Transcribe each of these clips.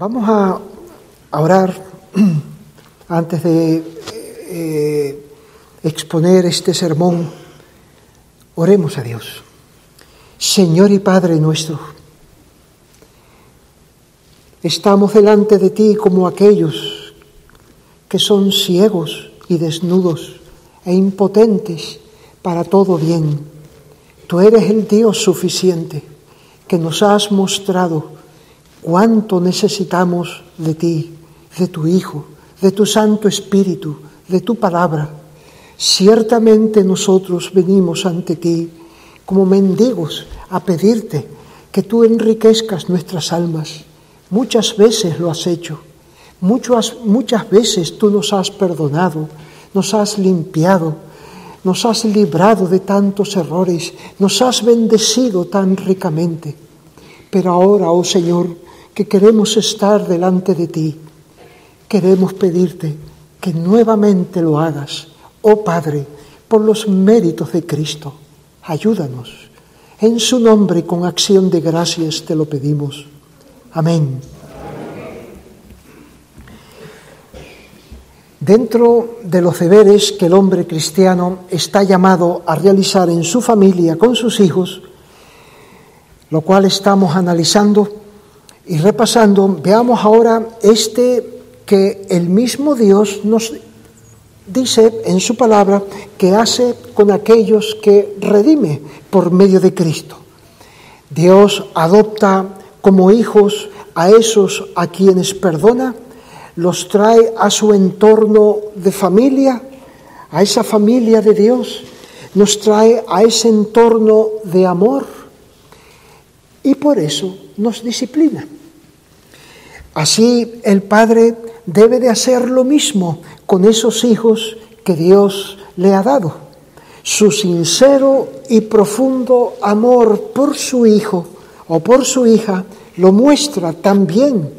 Vamos a orar antes de eh, exponer este sermón. Oremos a Dios. Señor y Padre nuestro, estamos delante de ti como aquellos que son ciegos y desnudos e impotentes para todo bien. Tú eres el Dios suficiente que nos has mostrado cuánto necesitamos de ti, de tu Hijo, de tu Santo Espíritu, de tu palabra. Ciertamente nosotros venimos ante ti como mendigos a pedirte que tú enriquezcas nuestras almas. Muchas veces lo has hecho, muchas, muchas veces tú nos has perdonado, nos has limpiado, nos has librado de tantos errores, nos has bendecido tan ricamente. Pero ahora, oh Señor, que queremos estar delante de ti, queremos pedirte que nuevamente lo hagas, oh Padre, por los méritos de Cristo. Ayúdanos. En su nombre, con acción de gracias, te lo pedimos. Amén. Dentro de los deberes que el hombre cristiano está llamado a realizar en su familia con sus hijos, lo cual estamos analizando, y repasando, veamos ahora este que el mismo Dios nos dice en su palabra que hace con aquellos que redime por medio de Cristo. Dios adopta como hijos a esos a quienes perdona, los trae a su entorno de familia, a esa familia de Dios, nos trae a ese entorno de amor y por eso nos disciplina. Así el Padre debe de hacer lo mismo con esos hijos que Dios le ha dado. Su sincero y profundo amor por su hijo o por su hija lo muestra también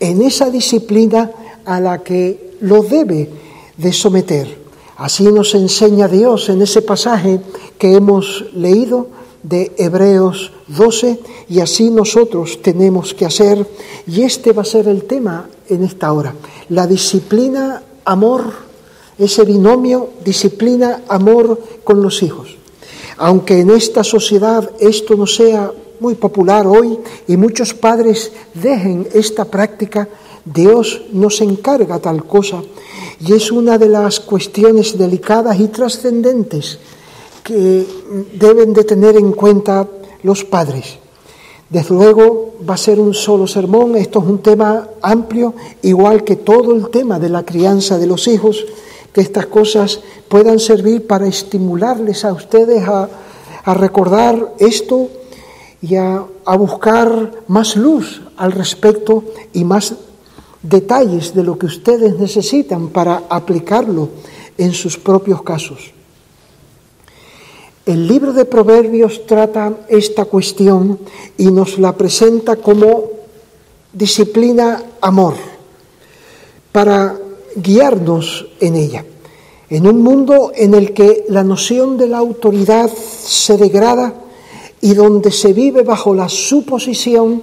en esa disciplina a la que lo debe de someter. Así nos enseña Dios en ese pasaje que hemos leído de Hebreos 12 y así nosotros tenemos que hacer y este va a ser el tema en esta hora. La disciplina, amor, ese binomio, disciplina, amor con los hijos. Aunque en esta sociedad esto no sea muy popular hoy y muchos padres dejen esta práctica, Dios nos encarga tal cosa y es una de las cuestiones delicadas y trascendentes que deben de tener en cuenta los padres. Desde luego va a ser un solo sermón, esto es un tema amplio, igual que todo el tema de la crianza de los hijos, que estas cosas puedan servir para estimularles a ustedes a, recordar esto y a, a buscar más luz al respecto y más detalles de lo que ustedes necesitan para aplicarlo en sus propios casos. El libro de Proverbios trata esta cuestión y nos la presenta como disciplina amor, para guiarnos en ella. En un mundo en el que la noción de la autoridad se degrada y donde se vive bajo la suposición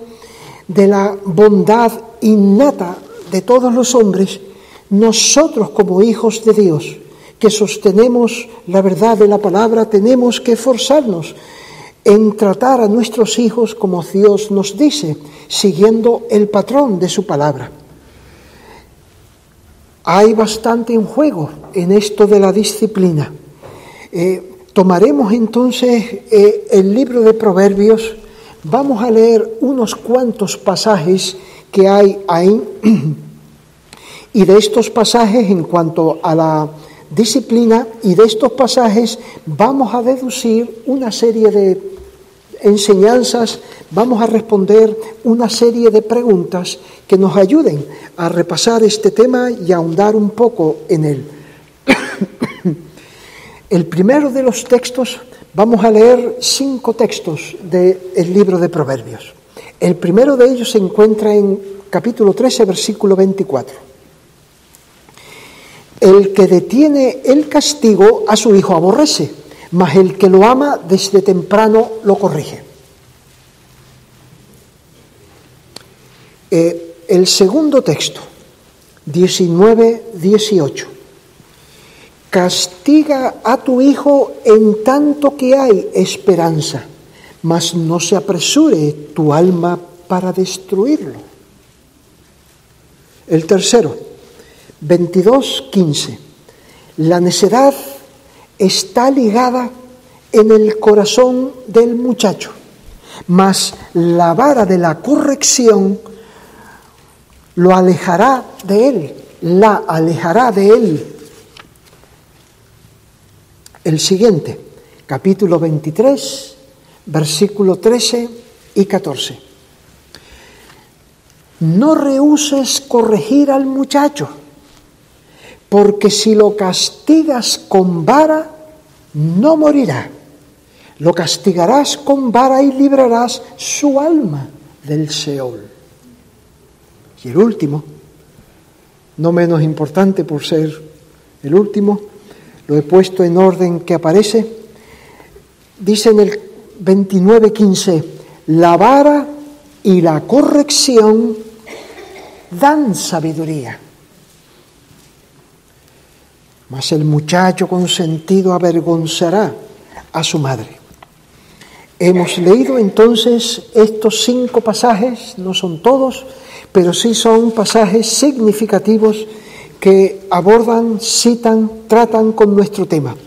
de la bondad innata de todos los hombres, nosotros como hijos de Dios, que sostenemos la verdad de la palabra, tenemos que esforzarnos en tratar a nuestros hijos como Dios nos dice, siguiendo el patrón de su palabra. Hay bastante en juego en esto de la disciplina. Eh, tomaremos entonces eh, el libro de Proverbios, vamos a leer unos cuantos pasajes que hay ahí, y de estos pasajes en cuanto a la disciplina y de estos pasajes vamos a deducir una serie de enseñanzas, vamos a responder una serie de preguntas que nos ayuden a repasar este tema y a ahondar un poco en él. El primero de los textos, vamos a leer cinco textos del libro de Proverbios. El primero de ellos se encuentra en capítulo 13, versículo 24. El que detiene el castigo a su hijo aborrece, mas el que lo ama desde temprano lo corrige. Eh, el segundo texto, 19-18. Castiga a tu hijo en tanto que hay esperanza, mas no se apresure tu alma para destruirlo. El tercero, 22-15. La necedad está ligada en el corazón del muchacho, mas la vara de la corrección lo alejará de él, la alejará de él. El siguiente, capítulo 23, versículo 13 y 14. No rehuses corregir al muchacho, porque si lo castigas con vara, no morirá. Lo castigarás con vara y librarás su alma del Seol. Y el último, no menos importante por ser el último, lo he puesto en orden que aparece, dice en el 29.15, la vara y la corrección dan sabiduría. Mas el muchacho consentido avergonzará a su madre. Hemos leído entonces estos cinco pasajes, no son todos, pero sí son pasajes significativos que abordan, citan, tratan con nuestro tema.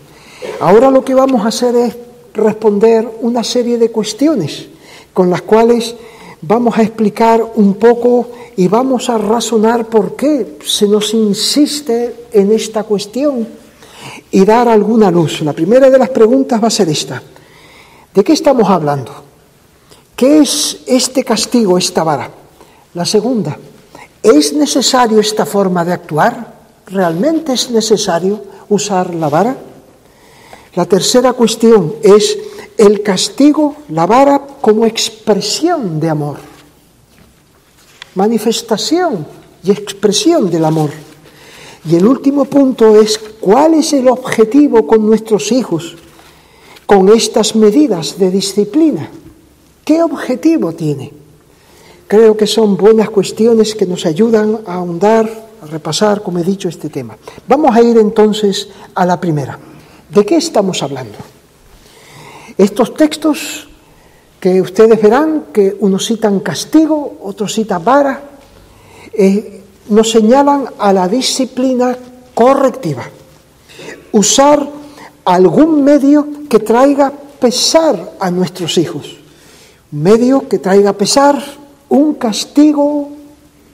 Ahora lo que vamos a hacer es responder una serie de cuestiones con las cuales vamos a explicar un poco y vamos a razonar por qué se nos insiste en esta cuestión y dar alguna luz. La primera de las preguntas va a ser esta. ¿De qué estamos hablando? ¿Qué es este castigo, esta vara? La segunda, ¿es necesario esta forma de actuar? ¿Realmente es necesario usar la vara? La tercera cuestión es el castigo, la vara, como expresión de amor, manifestación y expresión del amor. Y el último punto es cuál es el objetivo con nuestros hijos, con estas medidas de disciplina. ¿Qué objetivo tiene? Creo que son buenas cuestiones que nos ayudan a ahondar, a repasar, como he dicho, este tema. Vamos a ir entonces a la primera. ¿De qué estamos hablando? Estos textos que ustedes verán que unos citan castigo, otros citan vara, eh, nos señalan a la disciplina correctiva. Usar algún medio que traiga pesar a nuestros hijos. Un medio que traiga pesar, un castigo,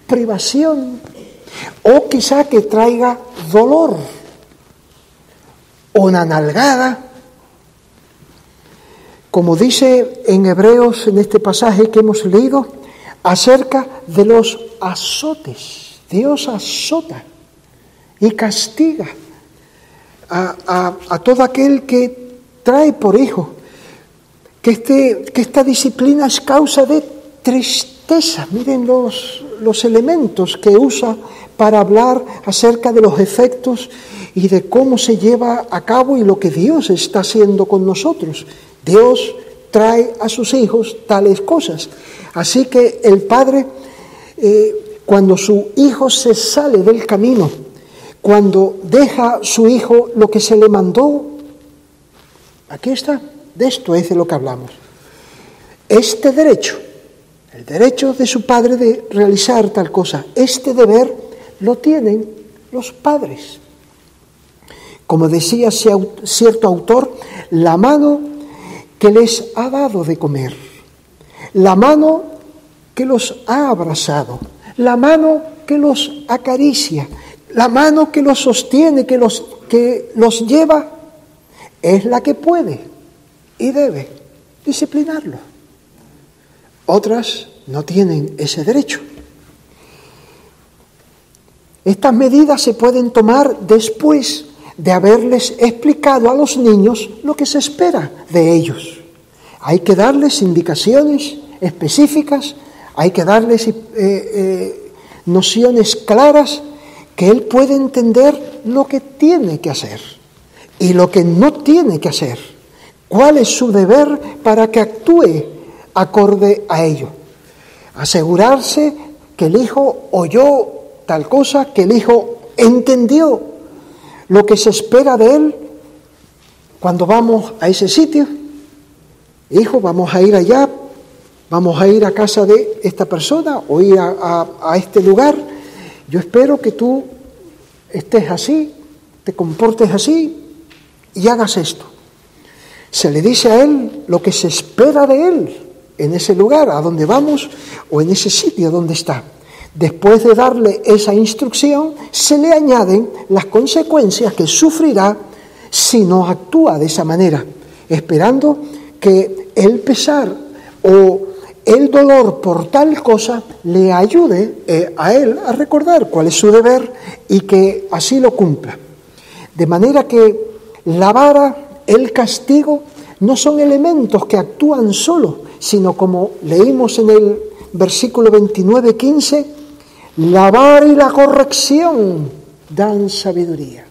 privación, o quizá que traiga dolor, una nalgada, como dice en Hebreos en este pasaje que hemos leído, acerca de los azotes. Dios azota y castiga a, todo aquel que trae por hijo que, este, que esta disciplina es causa de tristeza Miren los, los elementos que usa para hablar acerca de los efectos y de cómo se lleva a cabo y lo que Dios está haciendo con nosotros. Dios trae a sus hijos tales cosas. Así que el padre, eh, cuando su hijo se sale del camino, cuando deja su hijo lo que se le mandó, aquí está, de esto es de lo que hablamos. Este derecho el derecho de su padre de realizar tal cosa. Este deber lo tienen los padres. Como decía cierto autor, la mano que les ha dado de comer, la mano que los ha abrazado, la mano que los acaricia, la mano que los sostiene, que los, que los lleva, es la que puede y debe disciplinarlo. Otras no tienen ese derecho. Estas medidas se pueden tomar después de haberles explicado a los niños lo que se espera de ellos. Hay que darles indicaciones específicas, hay que darles eh, eh, nociones claras que él puede entender lo que tiene que hacer y lo que no tiene que hacer. ¿Cuál es su deber para que actúe acorde a ello. Asegurarse que el hijo oyó tal cosa, que el hijo entendió lo que se espera de él cuando vamos a ese sitio. Hijo, vamos a ir allá, vamos a ir a casa de esta persona o ir a, este lugar. Yo espero que tú estés así, te comportes así y hagas esto. Se le dice a él lo que se espera de él en ese lugar a donde vamos o en ese sitio donde está. Después de darle esa instrucción, se le añaden las consecuencias que sufrirá si no actúa de esa manera, esperando que el pesar o el dolor por tal cosa le ayude eh, a él a recordar cuál es su deber y que así lo cumpla. De manera que la vara, el castigo, no son elementos que actúan solo, sino como leímos en el versículo 29, 15, la vara y la corrección dan sabiduría.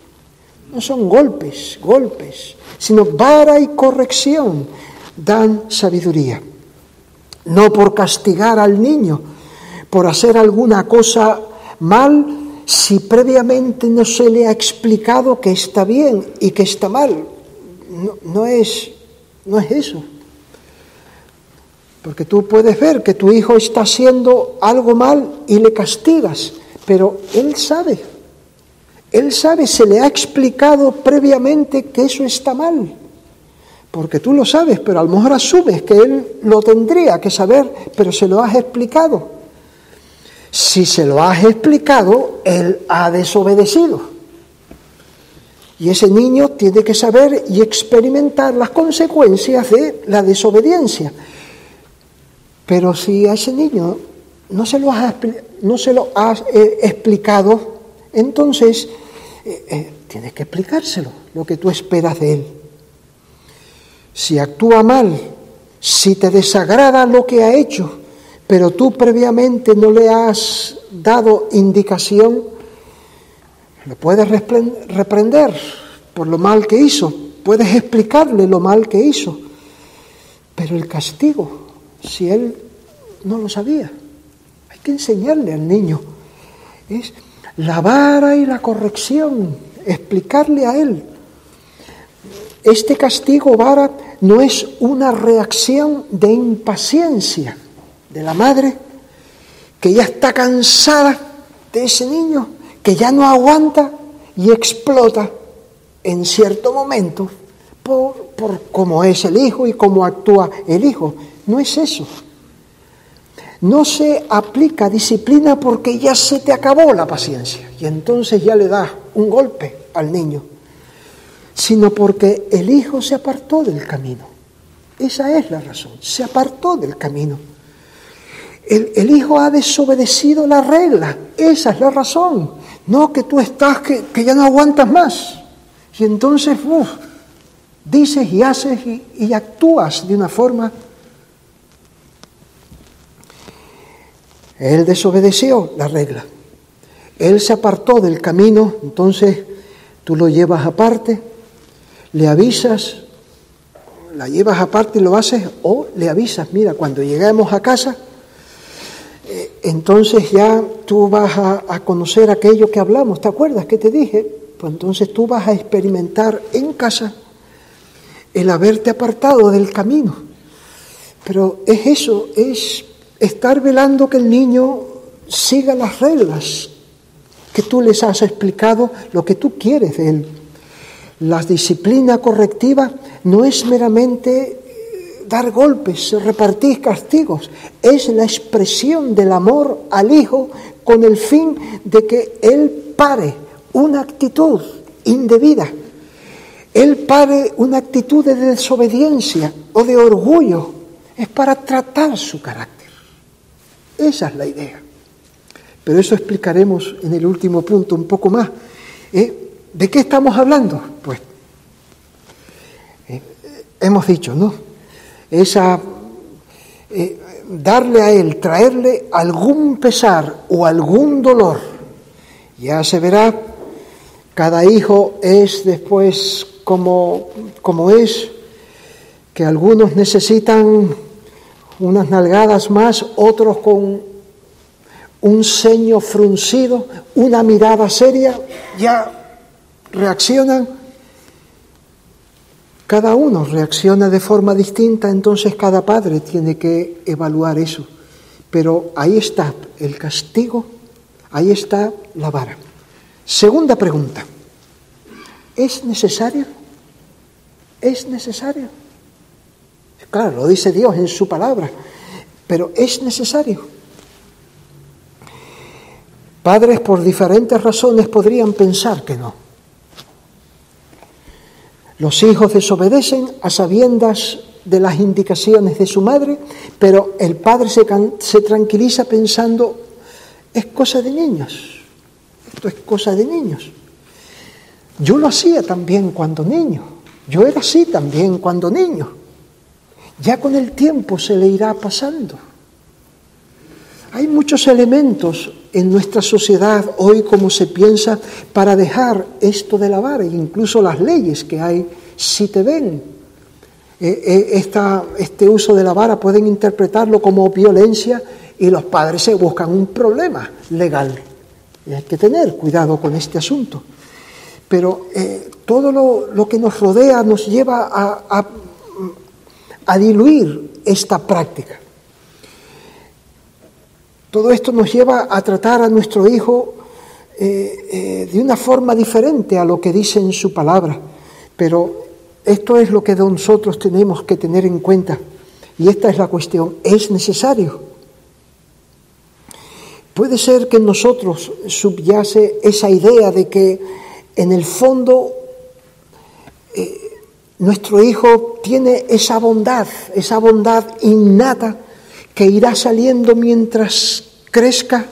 No son golpes, golpes, sino vara y corrección dan sabiduría. No por castigar al niño, por hacer alguna cosa mal, si previamente no se le ha explicado que está bien y que está mal. No, es, no es eso. Porque tú puedes ver que tu hijo está haciendo algo mal y le castigas, pero él sabe, él sabe, se le ha explicado previamente que eso está mal. Porque tú lo sabes, pero a lo mejor asumes que él lo tendría que saber, pero se lo has explicado. Si se lo has explicado, él ha desobedecido. Y ese niño tiene que saber y experimentar las consecuencias de la desobediencia. Pero si a ese niño no se lo has, no se lo has eh, explicado, entonces eh, eh, tienes que explicárselo, lo que tú esperas de él. Si actúa mal, si te desagrada lo que ha hecho, pero tú previamente no le has dado indicación, lo puedes reprender por lo mal que hizo, puedes explicarle lo mal que hizo, pero el castigo si él no lo sabía. Hay que enseñarle al niño. Es la vara y la corrección, explicarle a él. Este castigo vara no es una reacción de impaciencia de la madre que ya está cansada de ese niño, que ya no aguanta y explota en cierto momento por, por cómo es el hijo y cómo actúa el hijo, no es eso. No se aplica disciplina porque ya se te acabó la paciencia y entonces ya le das un golpe al niño, sino porque el hijo se apartó del camino. Esa es la razón, se apartó del camino. El, hijo ha desobedecido la regla, esa es la razón. No que tú estás, que, ya no aguantas más. Y entonces, dices y haces y, y actúas de una forma Él desobedeció la regla. Él se apartó del camino, entonces tú lo llevas aparte, le avisas, la llevas aparte y lo haces, o le avisas, mira, cuando lleguemos a casa, eh, entonces ya tú vas a, a, conocer aquello que hablamos, ¿te acuerdas que te dije? Pues entonces tú vas a experimentar en casa el haberte apartado del camino. Pero es eso, es estar velando que el niño siga las reglas que tú les has explicado, lo que tú quieres de él. La disciplina correctiva no es meramente eh, dar golpes, repartir castigos, es la expresión del amor al hijo con el fin de que él pare una actitud indebida, él pare una actitud de desobediencia o de orgullo, es para tratar su carácter. Esa es la idea. Pero eso explicaremos en el último punto un poco más. ¿Eh? ¿De qué estamos hablando? Pues eh, hemos dicho, ¿no? Esa eh, darle a él, traerle algún pesar o algún dolor. Ya se verá, cada hijo es después como, como es, que algunos necesitan unas nalgadas más, otros con un ceño fruncido, una mirada seria, ya reaccionan. Cada uno reacciona de forma distinta, entonces cada padre tiene que evaluar eso. Pero ahí está el castigo, ahí está la vara. Segunda pregunta, ¿es necesario? ¿Es necesario? Claro, lo dice Dios en su palabra, pero ¿es necesario? Padres por diferentes razones podrían pensar que no. Los hijos desobedecen a sabiendas de las indicaciones de su madre, pero el padre se, se, tranquiliza pensando, es cosa de niños, esto es cosa de niños. Yo lo hacía también cuando niño, yo era así también cuando niño. Ya con el tiempo se le irá pasando. Hay muchos elementos en nuestra sociedad hoy como se piensa para dejar esto de la vara, incluso las leyes que hay, si te ven, eh, eh, este uso de la vara pueden interpretarlo como violencia y los padres se buscan un problema legal. Y hay que tener cuidado con este asunto. Pero eh, todo lo, que nos rodea nos lleva a diluir esta práctica. Todo esto nos lleva a tratar a nuestro hijo eh, eh, de una forma diferente a lo que dice en su palabra, pero esto es lo que nosotros tenemos que tener en cuenta. Y esta es la cuestión, ¿es necesario? Puede ser que en nosotros subyace esa idea de que en el fondo eh, nuestro hijo tiene esa bondad, esa bondad innata que irá saliendo mientras crezca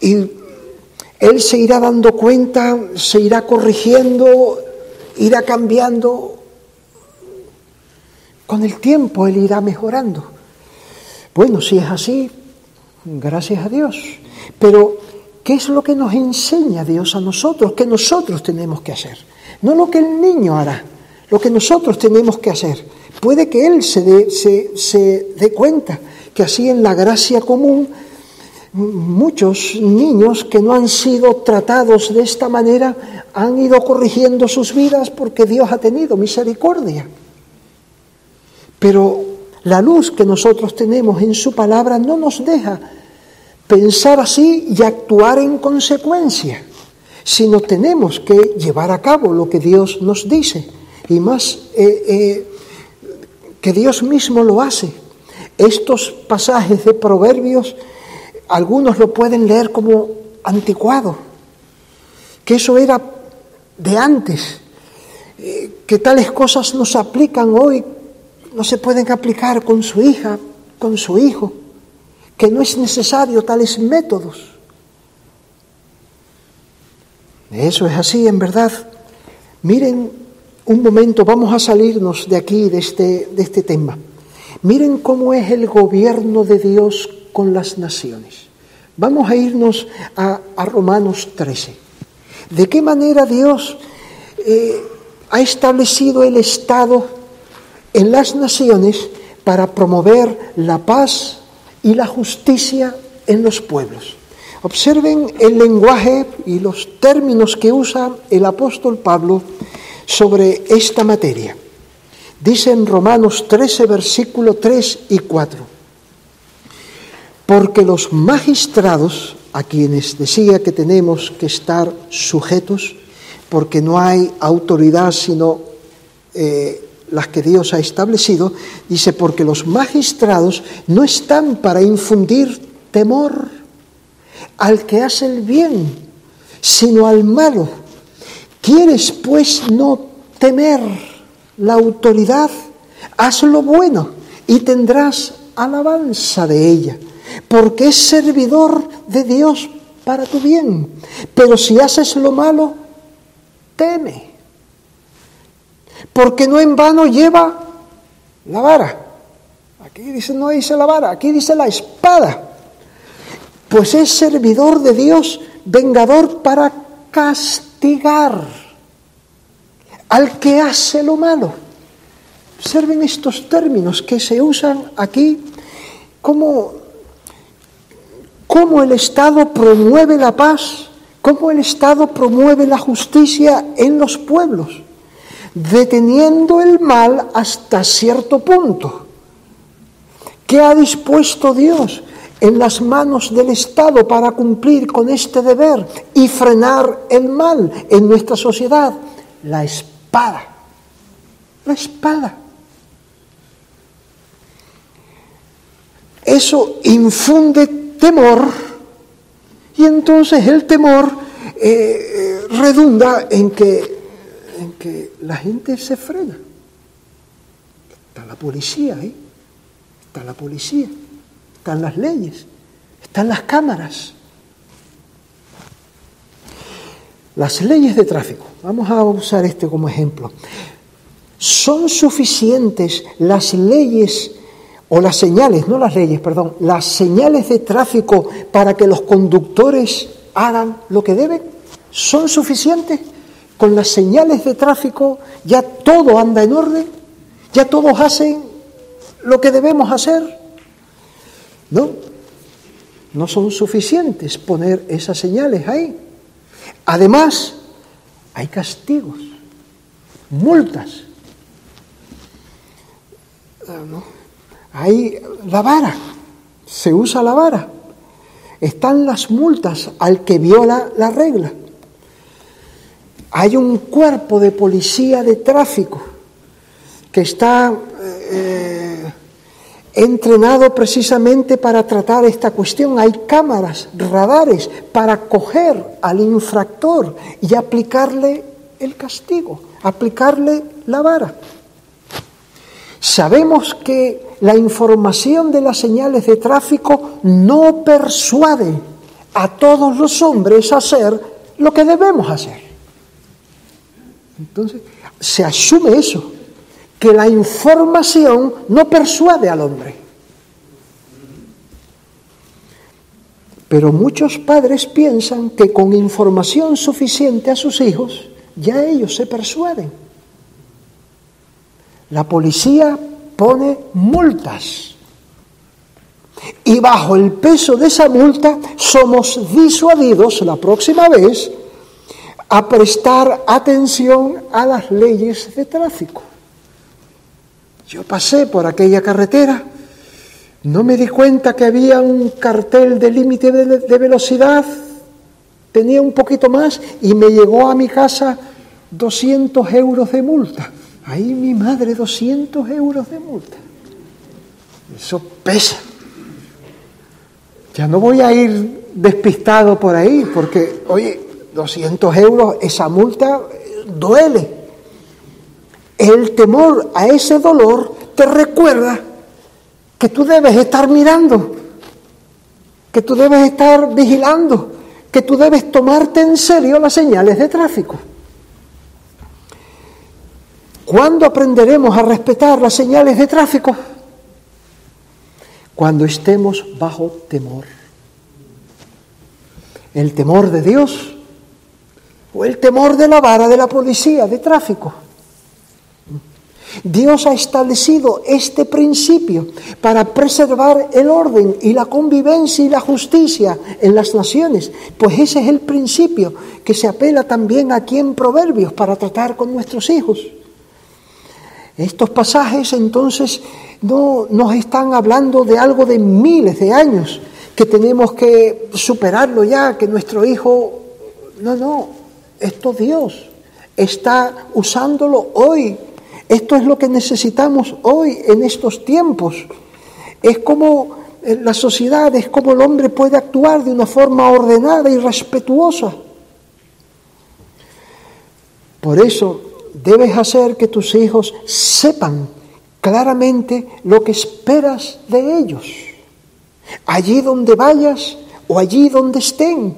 y él se irá dando cuenta, se irá corrigiendo, irá cambiando. Con el tiempo él irá mejorando. Bueno, si es así, gracias a Dios. Pero, ¿qué es lo que nos enseña Dios a nosotros? ¿Qué nosotros tenemos que hacer? No lo que el niño hará, lo que nosotros tenemos que hacer. Puede que él se dé, se dé cuenta que así en la gracia común muchos niños que no han sido tratados de esta manera han ido corrigiendo sus vidas porque Dios ha tenido misericordia. Pero la luz que nosotros tenemos en su palabra no nos deja pensar así y actuar en consecuencia, sino tenemos que llevar a cabo lo que Dios nos dice y más eh, eh, que Dios mismo lo hace. Estos pasajes de Proverbios, algunos lo pueden leer como anticuado, que eso era de antes, eh, que tales cosas no se aplican hoy, no se pueden aplicar con su hija, con su hijo, que no es necesario tales métodos. Eso es así, en verdad. Miren un momento, vamos a salirnos de aquí, de este, de este tema. Miren cómo es el gobierno de Dios con las naciones. Vamos a irnos a, Romanos 13. ¿De qué manera Dios eh, ha establecido el Estado en las naciones para promover la paz y la justicia en los pueblos? Observen el lenguaje y los términos que usa el apóstol Pablo sobre esta materia. Dice en Romanos 13, versículo 3 y 4, porque los magistrados, a quienes decía que tenemos que estar sujetos, porque no hay autoridad sino eh, las que Dios ha establecido, dice, porque los magistrados no están para infundir temor al que hace el bien, sino al malo. ¿Quieres pues no temer? la autoridad, haz lo bueno y tendrás alabanza de ella, porque es servidor de Dios para tu bien. Pero si haces lo malo, teme, porque no en vano lleva la vara. Aquí dice, no dice la vara, aquí dice la espada. Pues es servidor de Dios, vengador para castigar al que hace lo malo. Observen estos términos que se usan aquí como, cómo el Estado promueve la paz, cómo el Estado promueve la justicia en los pueblos, deteniendo el mal hasta cierto punto. ¿Qué ha dispuesto Dios en las manos del Estado para cumplir con este deber y frenar el mal en nuestra sociedad? La espada. La espada. Eso infunde temor y entonces el temor eh, eh, redunda en que, en que la gente se frena. Está la policía ahí, está la policía, están las leyes, están las cámaras. Las leyes de tráfico, vamos a usar este como ejemplo. ¿Son suficientes las leyes o las señales, no las leyes, perdón, las señales de tráfico para que los conductores hagan lo que deben? ¿Son suficientes? Con las señales de tráfico ya todo anda en orden, ya todos hacen lo que debemos hacer. No, no son suficientes poner esas señales ahí. Además, hay castigos, multas. Ah, ¿no? Hay la vara, se usa la vara. Están las multas al que viola la regla. Hay un cuerpo de policía de tráfico que está eh, entrenado precisamente para tratar esta cuestión. Hay cámaras, radares para coger al infractor y aplicarle el castigo, aplicarle la vara. Sabemos que la información de las señales de tráfico no persuade a todos los hombres a hacer lo que debemos hacer. Entonces, se asume eso, que la información no persuade al hombre. Pero muchos padres piensan que con información suficiente a sus hijos, ya ellos se persuaden. La policía pone multas. Y bajo el peso de esa multa somos disuadidos la próxima vez a prestar atención a las leyes de tráfico. Yo pasé por aquella carretera, no me di cuenta que había un cartel de límite de, velocidad, tenía un poquito más y me llegó a mi casa 200 euros de multa. Ahí mi madre, 200 euros de multa. Eso pesa. Ya no voy a ir despistado por ahí, porque, oye, 200 euros, esa multa duele. El temor a ese dolor te recuerda que tú debes estar mirando, que tú debes estar vigilando, que tú debes tomarte en serio las señales de tráfico. ¿Cuándo aprenderemos a respetar las señales de tráfico? Cuando estemos bajo temor. El temor de Dios o el temor de la vara de la policía de tráfico. Dios ha establecido este principio para preservar el orden y la convivencia y la justicia en las naciones, pues ese es el principio que se apela también aquí en Proverbios para tratar con nuestros hijos. Estos pasajes entonces no nos están hablando de algo de miles de años, que tenemos que superarlo ya, que nuestro hijo... No, no, esto Dios está usándolo hoy. Esto es lo que necesitamos hoy en estos tiempos. Es como la sociedad, es como el hombre puede actuar de una forma ordenada y respetuosa. Por eso debes hacer que tus hijos sepan claramente lo que esperas de ellos. Allí donde vayas o allí donde estén,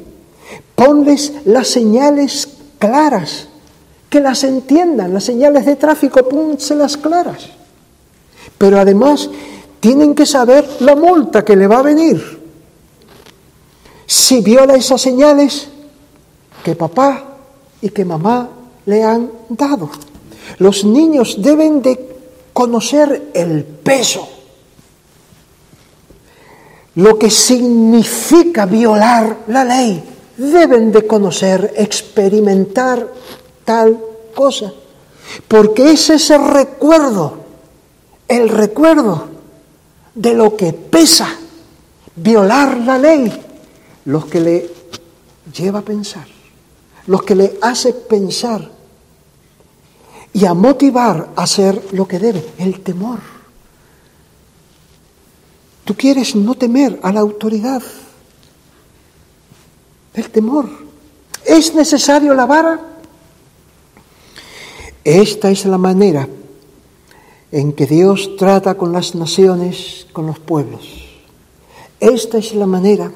ponles las señales claras, que las entiendan, las señales de tráfico, pónselas claras. Pero además tienen que saber la multa que le va a venir. Si viola esas señales que papá y que mamá le han dado. Los niños deben de conocer el peso. lo que significa violar la ley. Deben de conocer, experimentar tal cosa. Porque es ese recuerdo, el recuerdo de lo que pesa violar la ley, los que le lleva a pensar, los que le hace pensar y a motivar a hacer lo que debe, el temor. Tú quieres no temer a la autoridad, el temor. ¿Es necesario la vara? Esta es la manera en que Dios trata con las naciones, con los pueblos. Esta es la manera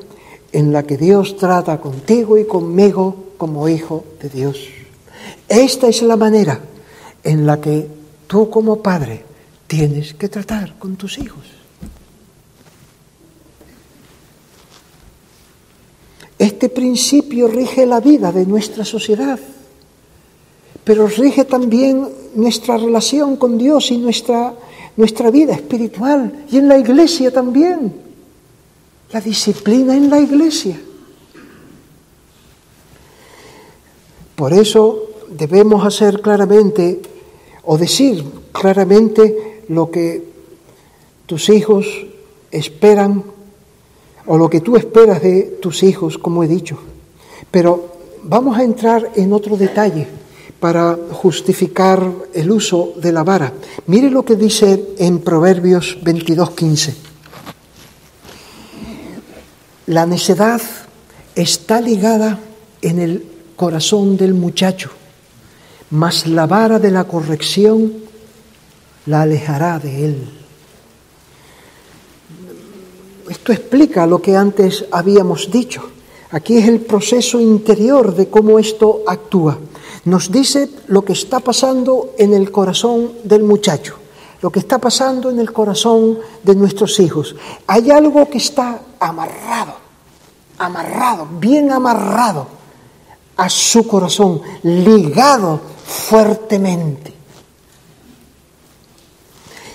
en la que Dios trata contigo y conmigo como hijo de Dios. Esta es la manera en la que tú como padre tienes que tratar con tus hijos. Este principio rige la vida de nuestra sociedad, pero rige también nuestra relación con Dios y nuestra, nuestra vida espiritual y en la iglesia también. La disciplina en la iglesia. Por eso debemos hacer claramente o decir claramente lo que tus hijos esperan o lo que tú esperas de tus hijos, como he dicho. Pero vamos a entrar en otro detalle para justificar el uso de la vara. Mire lo que dice en Proverbios 22:15. La necedad está ligada en el corazón del muchacho mas la vara de la corrección la alejará de él. Esto explica lo que antes habíamos dicho. Aquí es el proceso interior de cómo esto actúa. Nos dice lo que está pasando en el corazón del muchacho, lo que está pasando en el corazón de nuestros hijos. Hay algo que está amarrado, amarrado, bien amarrado a su corazón, ligado fuertemente.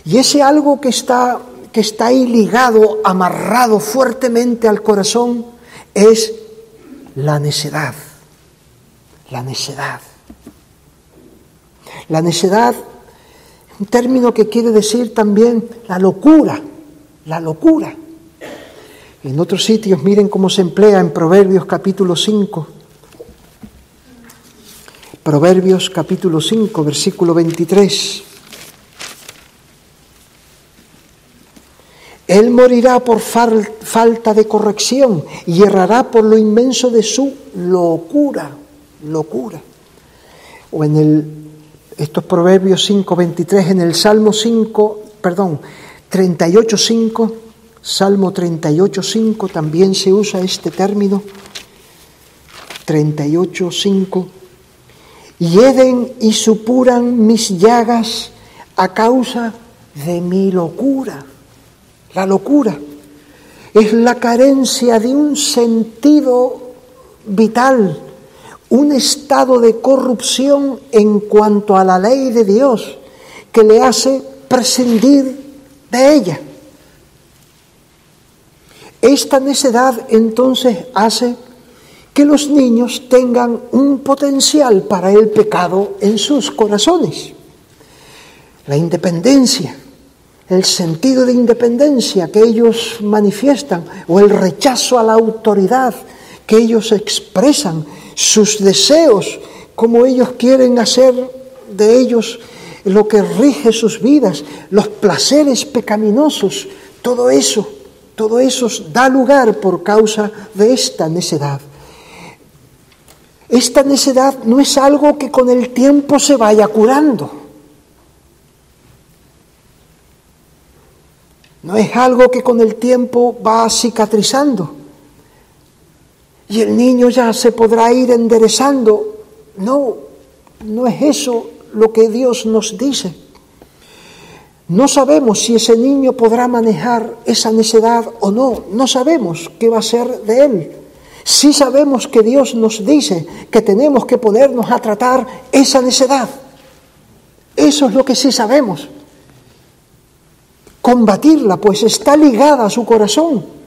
Y ese algo que está, que está ahí ligado, amarrado fuertemente al corazón, es la necedad. La necedad. La necedad, un término que quiere decir también la locura, la locura. En otros sitios, miren cómo se emplea en Proverbios capítulo 5, Proverbios capítulo 5, versículo 23. Él morirá por falta de corrección y errará por lo inmenso de su locura, locura. O en el, estos Proverbios 5, 23, en el Salmo 5, perdón, 38, 5, Salmo 38, 5, también se usa este término, 38, 5 hieden y supuran mis llagas a causa de mi locura. La locura es la carencia de un sentido vital, un estado de corrupción en cuanto a la ley de Dios que le hace prescindir de ella. Esta necedad entonces hace que los niños tengan un potencial para el pecado en sus corazones. La independencia, el sentido de independencia que ellos manifiestan o el rechazo a la autoridad que ellos expresan, sus deseos, como ellos quieren hacer de ellos lo que rige sus vidas, los placeres pecaminosos, todo eso, todo eso da lugar por causa de esta necedad. Esta necedad no es algo que con el tiempo se vaya curando. No es algo que con el tiempo va cicatrizando. Y el niño ya se podrá ir enderezando. No, no es eso lo que Dios nos dice. No sabemos si ese niño podrá manejar esa necedad o no. No sabemos qué va a ser de él. Sí sabemos que Dios nos dice que tenemos que ponernos a tratar esa necedad. Eso es lo que sí sabemos. Combatirla, pues está ligada a su corazón.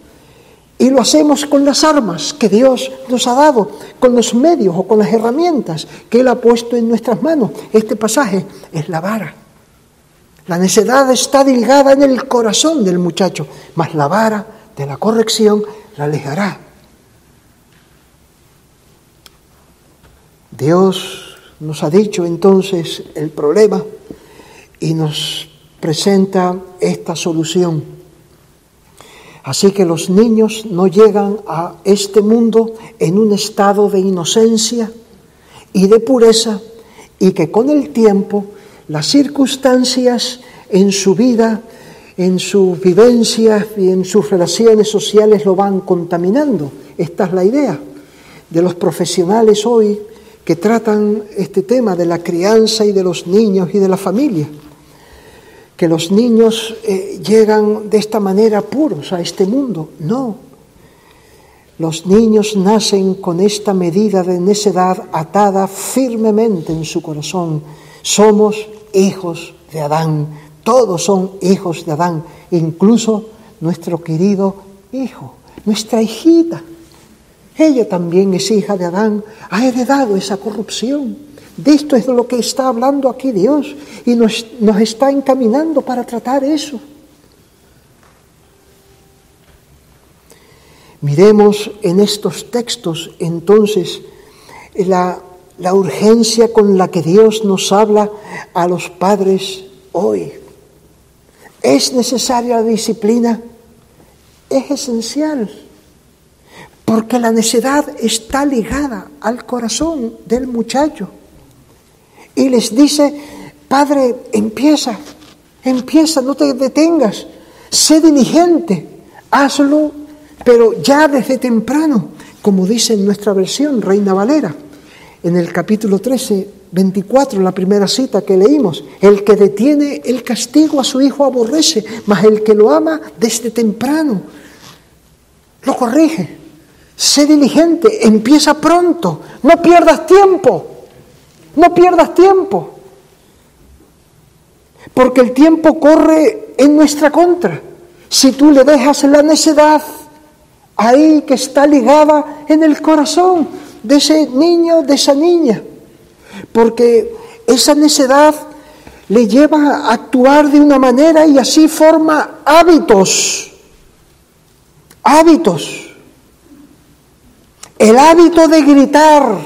Y lo hacemos con las armas que Dios nos ha dado, con los medios o con las herramientas que Él ha puesto en nuestras manos. Este pasaje es la vara. La necedad está delgada en el corazón del muchacho, mas la vara de la corrección la alejará. Dios nos ha dicho entonces el problema y nos presenta esta solución. Así que los niños no llegan a este mundo en un estado de inocencia y de pureza y que con el tiempo las circunstancias en su vida, en sus vivencias y en sus relaciones sociales lo van contaminando. Esta es la idea de los profesionales hoy que tratan este tema de la crianza y de los niños y de la familia. Que los niños eh, llegan de esta manera puros a este mundo. No. Los niños nacen con esta medida de necedad atada firmemente en su corazón. Somos hijos de Adán. Todos son hijos de Adán, incluso nuestro querido hijo, nuestra hijita. Ella también es hija de Adán, ha heredado esa corrupción. De esto es de lo que está hablando aquí Dios y nos, nos está encaminando para tratar eso. Miremos en estos textos entonces la la urgencia con la que Dios nos habla a los padres hoy. ¿Es necesaria la disciplina? Es esencial, porque la necedad está ligada al corazón del muchacho. Y les dice, Padre, empieza, empieza, no te detengas, sé diligente, hazlo, pero ya desde temprano, como dice en nuestra versión, Reina Valera en el capítulo 13, 24, la primera cita que leímos, el que detiene el castigo a su hijo aborrece, mas el que lo ama desde temprano lo corrige. Sé diligente, empieza pronto, no pierdas tiempo, no pierdas tiempo, porque el tiempo corre en nuestra contra. Si tú le dejas la necedad ahí que está ligada en el corazón, de ese niño, de esa niña, porque esa necedad le lleva a actuar de una manera y así forma hábitos, hábitos. El hábito de gritar,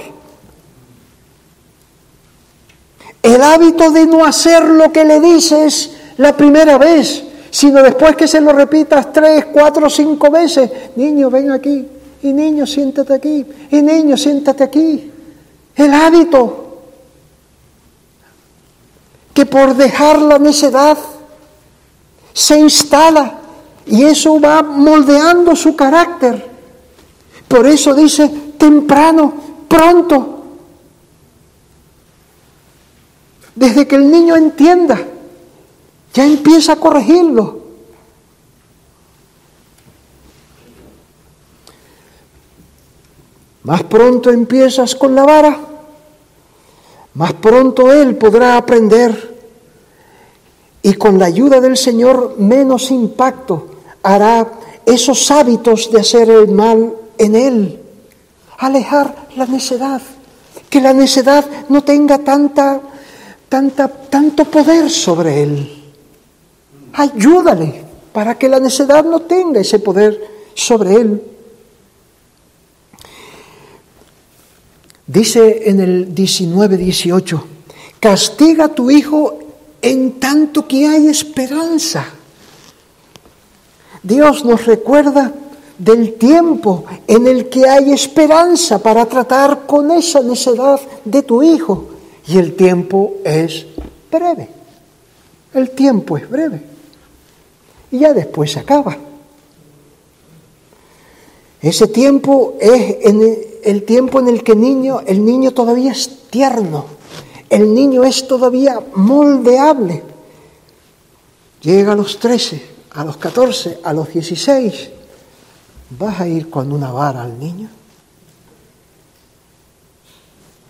el hábito de no hacer lo que le dices la primera vez, sino después que se lo repitas tres, cuatro, cinco veces, niño, ven aquí, y niño, siéntate aquí. Y niño, siéntate aquí. El hábito que por dejar la necedad se instala y eso va moldeando su carácter. Por eso dice temprano, pronto. Desde que el niño entienda, ya empieza a corregirlo. Más pronto empiezas con la vara, más pronto Él podrá aprender y con la ayuda del Señor menos impacto hará esos hábitos de hacer el mal en Él. Alejar la necedad, que la necedad no tenga tanta, tanta, tanto poder sobre Él. Ayúdale para que la necedad no tenga ese poder sobre Él. Dice en el 19, 18, castiga a tu hijo en tanto que hay esperanza. Dios nos recuerda del tiempo en el que hay esperanza para tratar con esa necedad de tu hijo. Y el tiempo es breve. El tiempo es breve. Y ya después se acaba. Ese tiempo es el tiempo en el que niño, el niño todavía es tierno, el niño es todavía moldeable. Llega a los 13, a los 14, a los 16, ¿vas a ir con una vara al niño?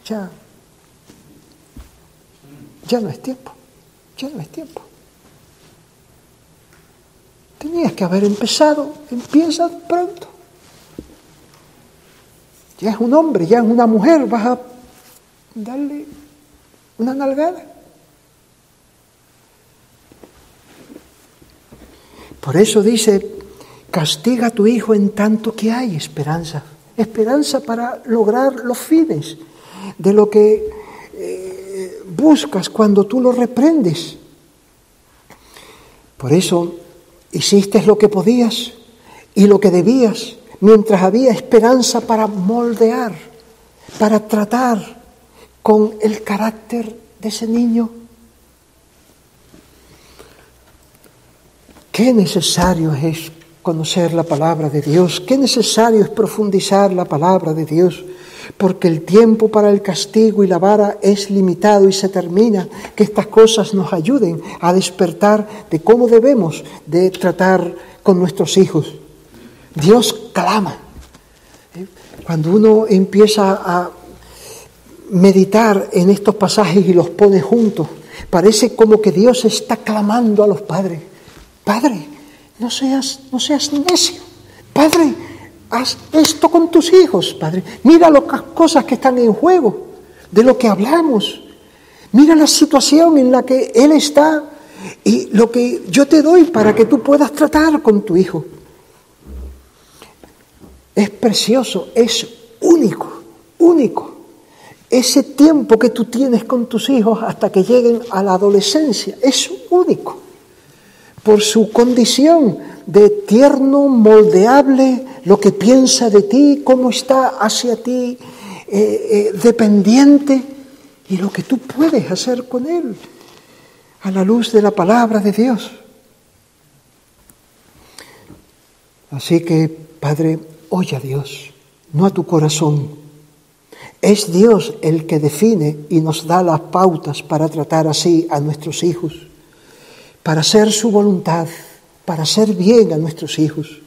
Ya, ya no es tiempo, ya no es tiempo. Tenías que haber empezado, empieza pronto, Ya es un hombre, ya es una mujer, vas a darle una nalgada. Por eso dice, castiga a tu hijo en tanto que hay esperanza. Esperanza para lograr los fines de lo que buscas cuando tú lo reprendes. Por eso hiciste lo que podías y lo que debías mientras había esperanza para moldear, para tratar con el carácter de ese niño. Qué necesario es conocer la palabra de Dios, qué necesario es profundizar la palabra de Dios, porque el tiempo para el castigo y la vara es limitado y se termina, que estas cosas nos ayuden a despertar de cómo debemos de tratar con nuestros hijos. Dios clama. Cuando uno empieza a meditar en estos pasajes y los pone juntos, parece como que Dios está clamando a los padres. Padre, no seas, no seas necio. Padre, haz esto con tus hijos, Padre. Mira las cosas que están en juego, de lo que hablamos. Mira la situación en la que Él está y lo que yo te doy para que tú puedas tratar con tu hijo es precioso, es único, único. Ese tiempo que tú tienes con tus hijos hasta que lleguen a la adolescencia es único. Por su condición de tierno, moldeable, lo que piensa de ti, cómo está hacia ti, eh, eh, dependiente, y lo que tú puedes hacer con él a la luz de la palabra de Dios. Así que, Padre, oye a Dios, no a tu corazón. Es Dios el que define y nos da las pautas para tratar así a nuestros hijos, para hacer su voluntad, para hacer bien a nuestros hijos.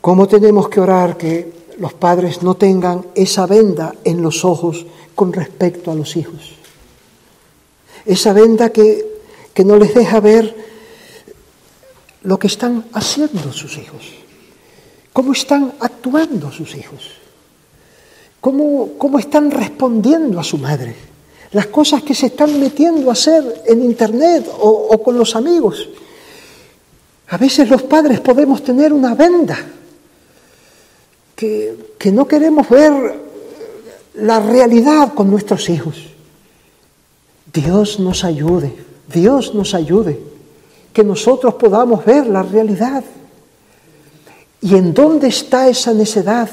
¿Cómo tenemos que orar que los padres no tengan esa venda en los ojos con respecto a los hijos? Esa venda que, que no les deja ver lo que están haciendo sus hijos, cómo están actuando sus hijos, cómo, cómo están respondiendo a su madre, las cosas que se están metiendo a hacer en Internet o, con los amigos. A veces los padres podemos tener una venda que, que no queremos ver la realidad con nuestros hijos. Dios nos ayude, Dios nos ayude que nosotros podamos ver la realidad. ¿Y en dónde está esa necedad?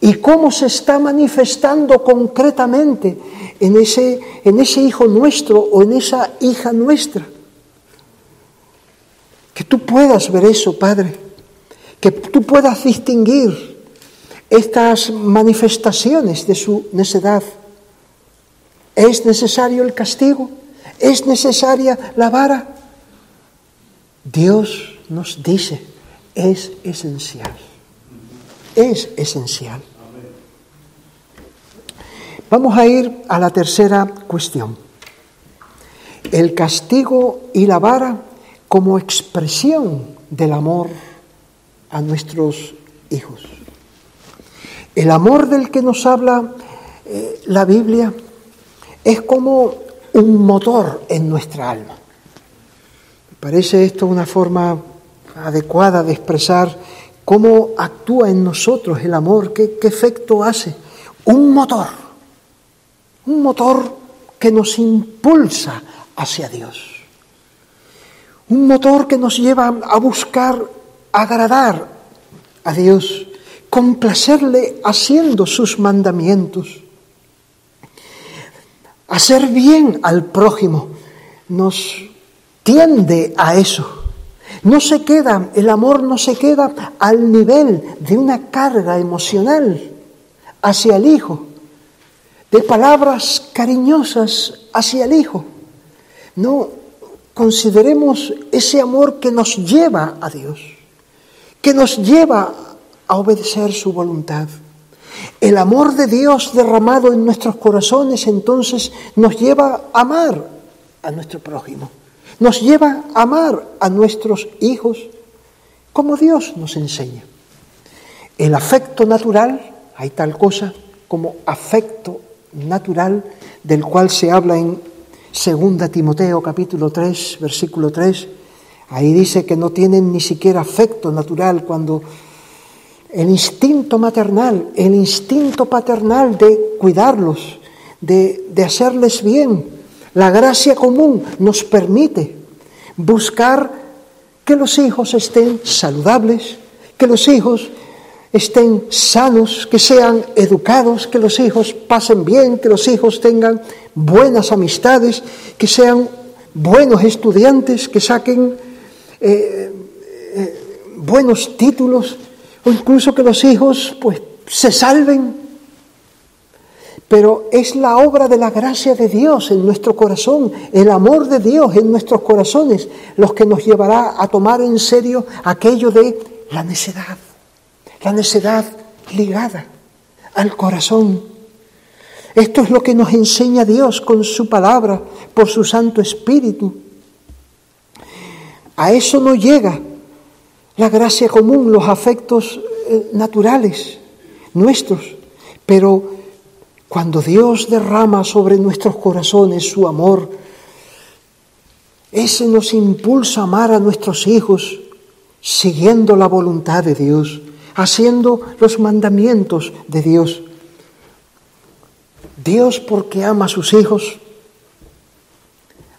¿Y cómo se está manifestando concretamente en ese, en ese hijo nuestro o en esa hija nuestra? Que tú puedas ver eso, Padre. Que tú puedas distinguir estas manifestaciones de su necedad. ¿Es necesario el castigo? ¿Es necesaria la vara? Dios nos dice, es esencial. Es esencial. Vamos a ir a la tercera cuestión. El castigo y la vara como expresión del amor a nuestros hijos. El amor del que nos habla eh, la Biblia es como un motor en nuestra alma. Parece esto una forma adecuada de expresar cómo actúa en nosotros el amor, qué, efecto hace. Un motor, un motor que nos impulsa hacia Dios. Un motor que nos lleva a buscar agradar a Dios, complacerle haciendo sus mandamientos. Hacer bien al prójimo nos tiende a eso. No se queda, el amor no se queda al nivel de una carga emocional hacia el hijo, de palabras cariñosas hacia el hijo. No, consideremos ese amor que nos lleva a Dios, que nos lleva a obedecer su voluntad. El amor de Dios derramado en nuestros corazones entonces nos lleva a amar a nuestro prójimo nos lleva a amar a nuestros hijos como Dios nos enseña. El afecto natural, hay tal cosa como afecto natural del cual se habla en 2 Timoteo capítulo 3, versículo 3. Ahí dice que no tienen ni siquiera afecto natural cuando el instinto maternal, el instinto paternal de cuidarlos, de, de hacerles bien, la gracia común nos permite buscar que los hijos estén saludables, que los hijos estén sanos, que sean educados, que los hijos pasen bien, que los hijos tengan buenas amistades, que sean buenos estudiantes, que saquen eh, eh, buenos títulos, o incluso que los hijos pues se salven. Pero es la obra de la gracia de Dios en nuestro corazón, el amor de Dios en nuestros corazones, los que nos llevará a tomar en serio aquello de la necedad la necedad ligada al corazón. Esto es lo que nos enseña Dios con su palabra, por su Santo Espíritu. A eso no llega la gracia común, los afectos eh, naturales nuestros, pero cuando Dios derrama sobre nuestros corazones su amor, ese nos impulsa a amar a nuestros hijos siguiendo la voluntad de Dios haciendo los mandamientos de Dios. Dios porque ama a sus hijos,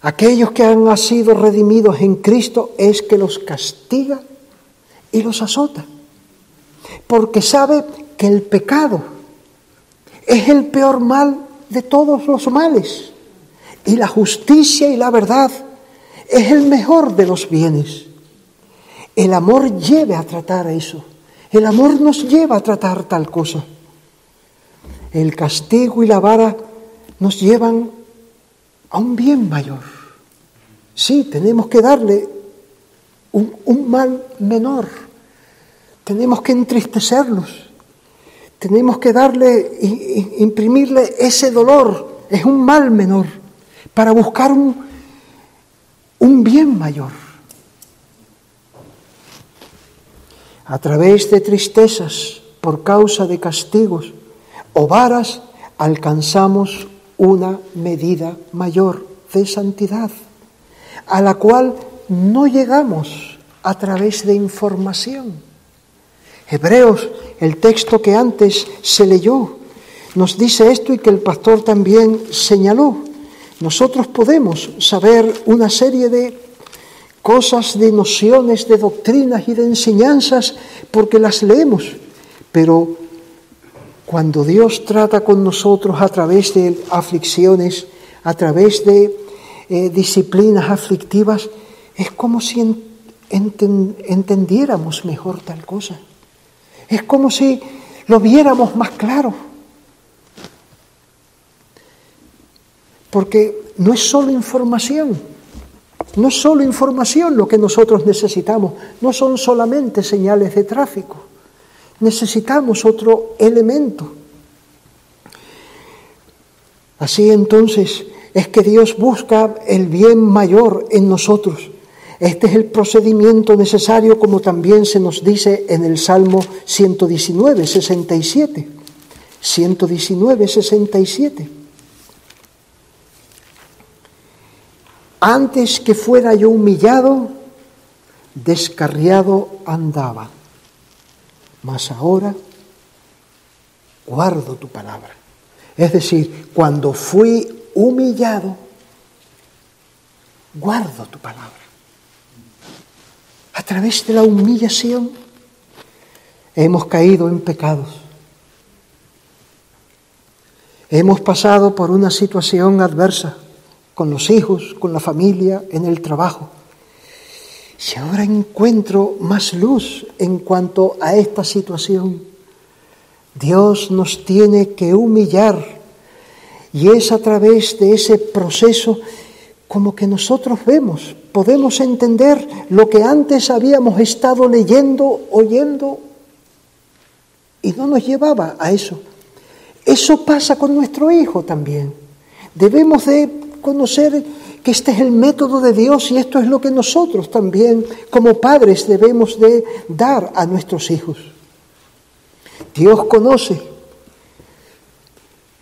aquellos que han sido redimidos en Cristo, es que los castiga y los azota, porque sabe que el pecado es el peor mal de todos los males y la justicia y la verdad es el mejor de los bienes. El amor lleve a tratar eso. El amor nos lleva a tratar tal cosa. El castigo y la vara nos llevan a un bien mayor. Sí, tenemos que darle un, mal menor. Tenemos que entristecerlos. Tenemos que darle, imprimirle ese dolor. Es un mal menor para buscar un, un bien mayor. A través de tristezas por causa de castigos o varas, alcanzamos una medida mayor de santidad, a la cual no llegamos a través de información. Hebreos, el texto que antes se leyó, nos dice esto y que el pastor también señaló. Nosotros podemos saber una serie de cosas de nociones, de doctrinas y de enseñanzas, porque las leemos. Pero cuando Dios trata con nosotros a través de aflicciones, a través de eh, disciplinas aflictivas, es como si entendiéramos mejor tal cosa. Es como si lo viéramos más claro. Porque no es solo información, no solo información lo que nosotros necesitamos, no son solamente señales de tráfico, necesitamos otro elemento. Así entonces es que Dios busca el bien mayor en nosotros. Este es el procedimiento necesario como también se nos dice en el Salmo 119, 67. 119, 67. Antes que fuera yo humillado, descarriado andaba, mas ahora guardo tu palabra. Es decir, cuando fui humillado, guardo tu palabra. A través de la humillación hemos caído en pecados. Hemos pasado por una situación adversa con los hijos, con la familia, en el trabajo. Si ahora encuentro más luz en cuanto a esta situación, Dios nos tiene que humillar y es a través de ese proceso como que nosotros vemos, podemos entender lo que antes habíamos estado leyendo, oyendo y no nos llevaba a eso. Eso pasa con nuestro hijo también. Debemos de conocer que este es el método de Dios y esto es lo que nosotros también como padres debemos de dar a nuestros hijos. Dios conoce.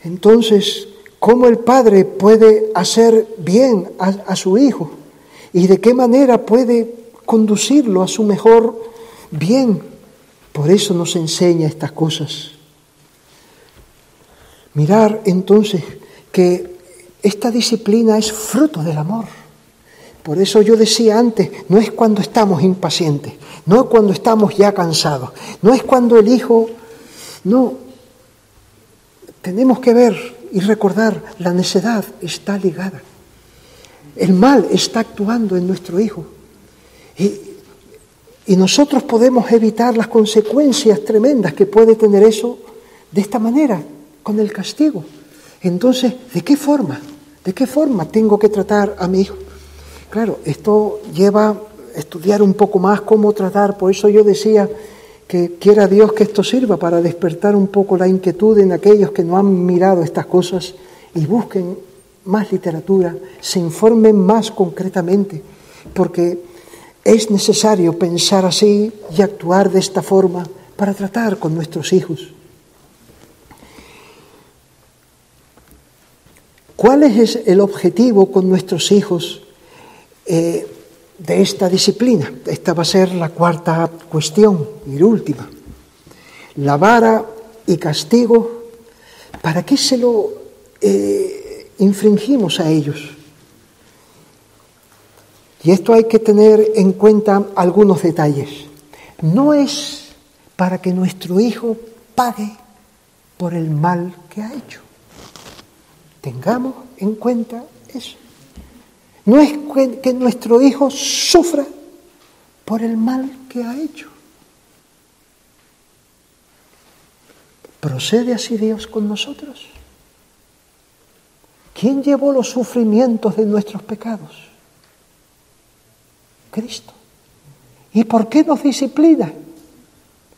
Entonces, ¿cómo el padre puede hacer bien a, a su hijo? ¿Y de qué manera puede conducirlo a su mejor bien? Por eso nos enseña estas cosas. Mirar entonces que esta disciplina es fruto del amor. Por eso yo decía antes, no es cuando estamos impacientes, no es cuando estamos ya cansados, no es cuando el hijo, no. Tenemos que ver y recordar, la necedad está ligada. El mal está actuando en nuestro hijo. Y, y nosotros podemos evitar las consecuencias tremendas que puede tener eso de esta manera, con el castigo. Entonces, ¿de qué forma? ¿De qué forma tengo que tratar a mi hijo? Claro, esto lleva a estudiar un poco más cómo tratar, por eso yo decía que quiera Dios que esto sirva para despertar un poco la inquietud en aquellos que no han mirado estas cosas y busquen más literatura, se informen más concretamente, porque es necesario pensar así y actuar de esta forma para tratar con nuestros hijos. ¿Cuál es el objetivo con nuestros hijos eh, de esta disciplina? Esta va a ser la cuarta cuestión y la última. La vara y castigo, ¿para qué se lo eh, infringimos a ellos? Y esto hay que tener en cuenta algunos detalles. No es para que nuestro hijo pague por el mal que ha hecho. Tengamos en cuenta eso. No es que nuestro hijo sufra por el mal que ha hecho. ¿Procede así Dios con nosotros? ¿Quién llevó los sufrimientos de nuestros pecados? Cristo. ¿Y por qué nos disciplina?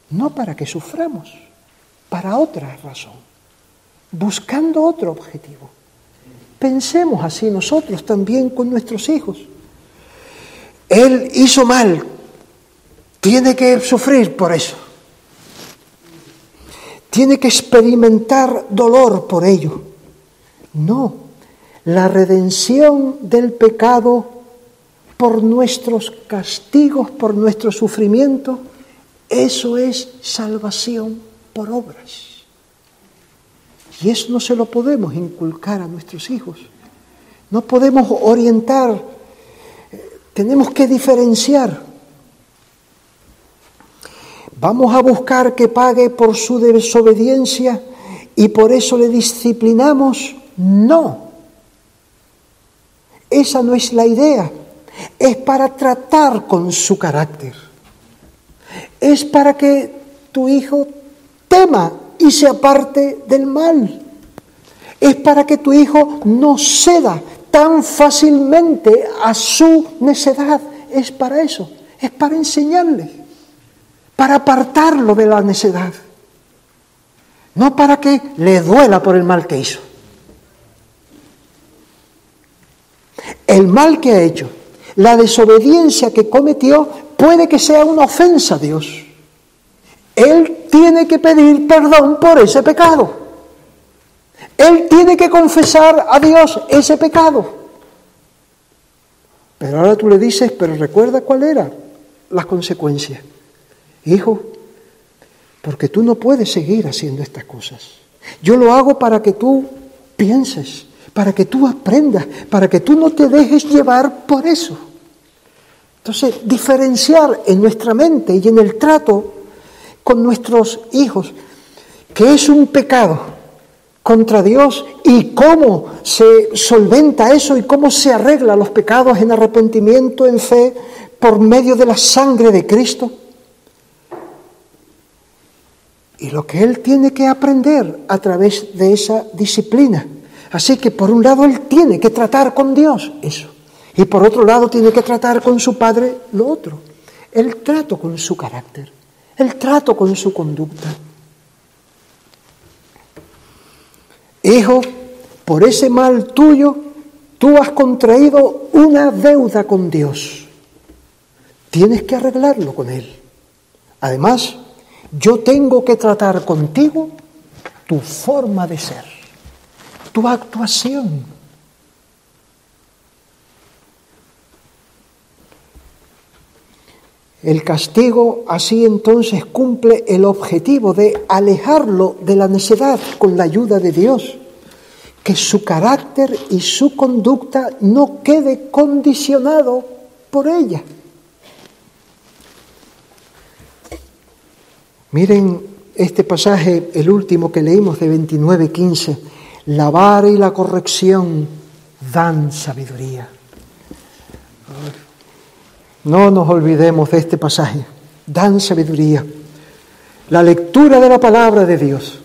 No para que suframos, para otra razón, buscando otro objetivo. Pensemos así nosotros también con nuestros hijos. Él hizo mal, tiene que sufrir por eso. Tiene que experimentar dolor por ello. No, la redención del pecado por nuestros castigos, por nuestro sufrimiento, eso es salvación por obras. Y eso no se lo podemos inculcar a nuestros hijos. No podemos orientar, tenemos que diferenciar. Vamos a buscar que pague por su desobediencia y por eso le disciplinamos. No. Esa no es la idea. Es para tratar con su carácter. Es para que tu hijo tema y se aparte del mal. Es para que tu hijo no ceda tan fácilmente a su necedad. Es para eso, es para enseñarle, para apartarlo de la necedad. No para que le duela por el mal que hizo. El mal que ha hecho, la desobediencia que cometió, puede que sea una ofensa a Dios. Él tiene que pedir perdón por ese pecado. Él tiene que confesar a Dios ese pecado. Pero ahora tú le dices, pero recuerda cuál era las consecuencias. Hijo, porque tú no puedes seguir haciendo estas cosas. Yo lo hago para que tú pienses, para que tú aprendas, para que tú no te dejes llevar por eso. Entonces, diferenciar en nuestra mente y en el trato con nuestros hijos, que es un pecado contra Dios y cómo se solventa eso y cómo se arregla los pecados en arrepentimiento, en fe, por medio de la sangre de Cristo. Y lo que Él tiene que aprender a través de esa disciplina. Así que por un lado Él tiene que tratar con Dios eso. Y por otro lado tiene que tratar con su Padre lo otro. El trato con su carácter el trato con su conducta. Hijo, por ese mal tuyo, Tú has contraído una deuda con Dios. Tienes que arreglarlo con Él. Además, yo tengo que tratar contigo tu forma de ser, tu actuación. El castigo así entonces cumple el objetivo de alejarlo de la necedad con la ayuda de Dios, que su carácter y su conducta no quede condicionado por ella. Miren este pasaje, el último que leímos de 29.15, la vara y la corrección dan sabiduría. No nos olvidemos de este pasaje, dan sabiduría. La lectura de la palabra de Dios,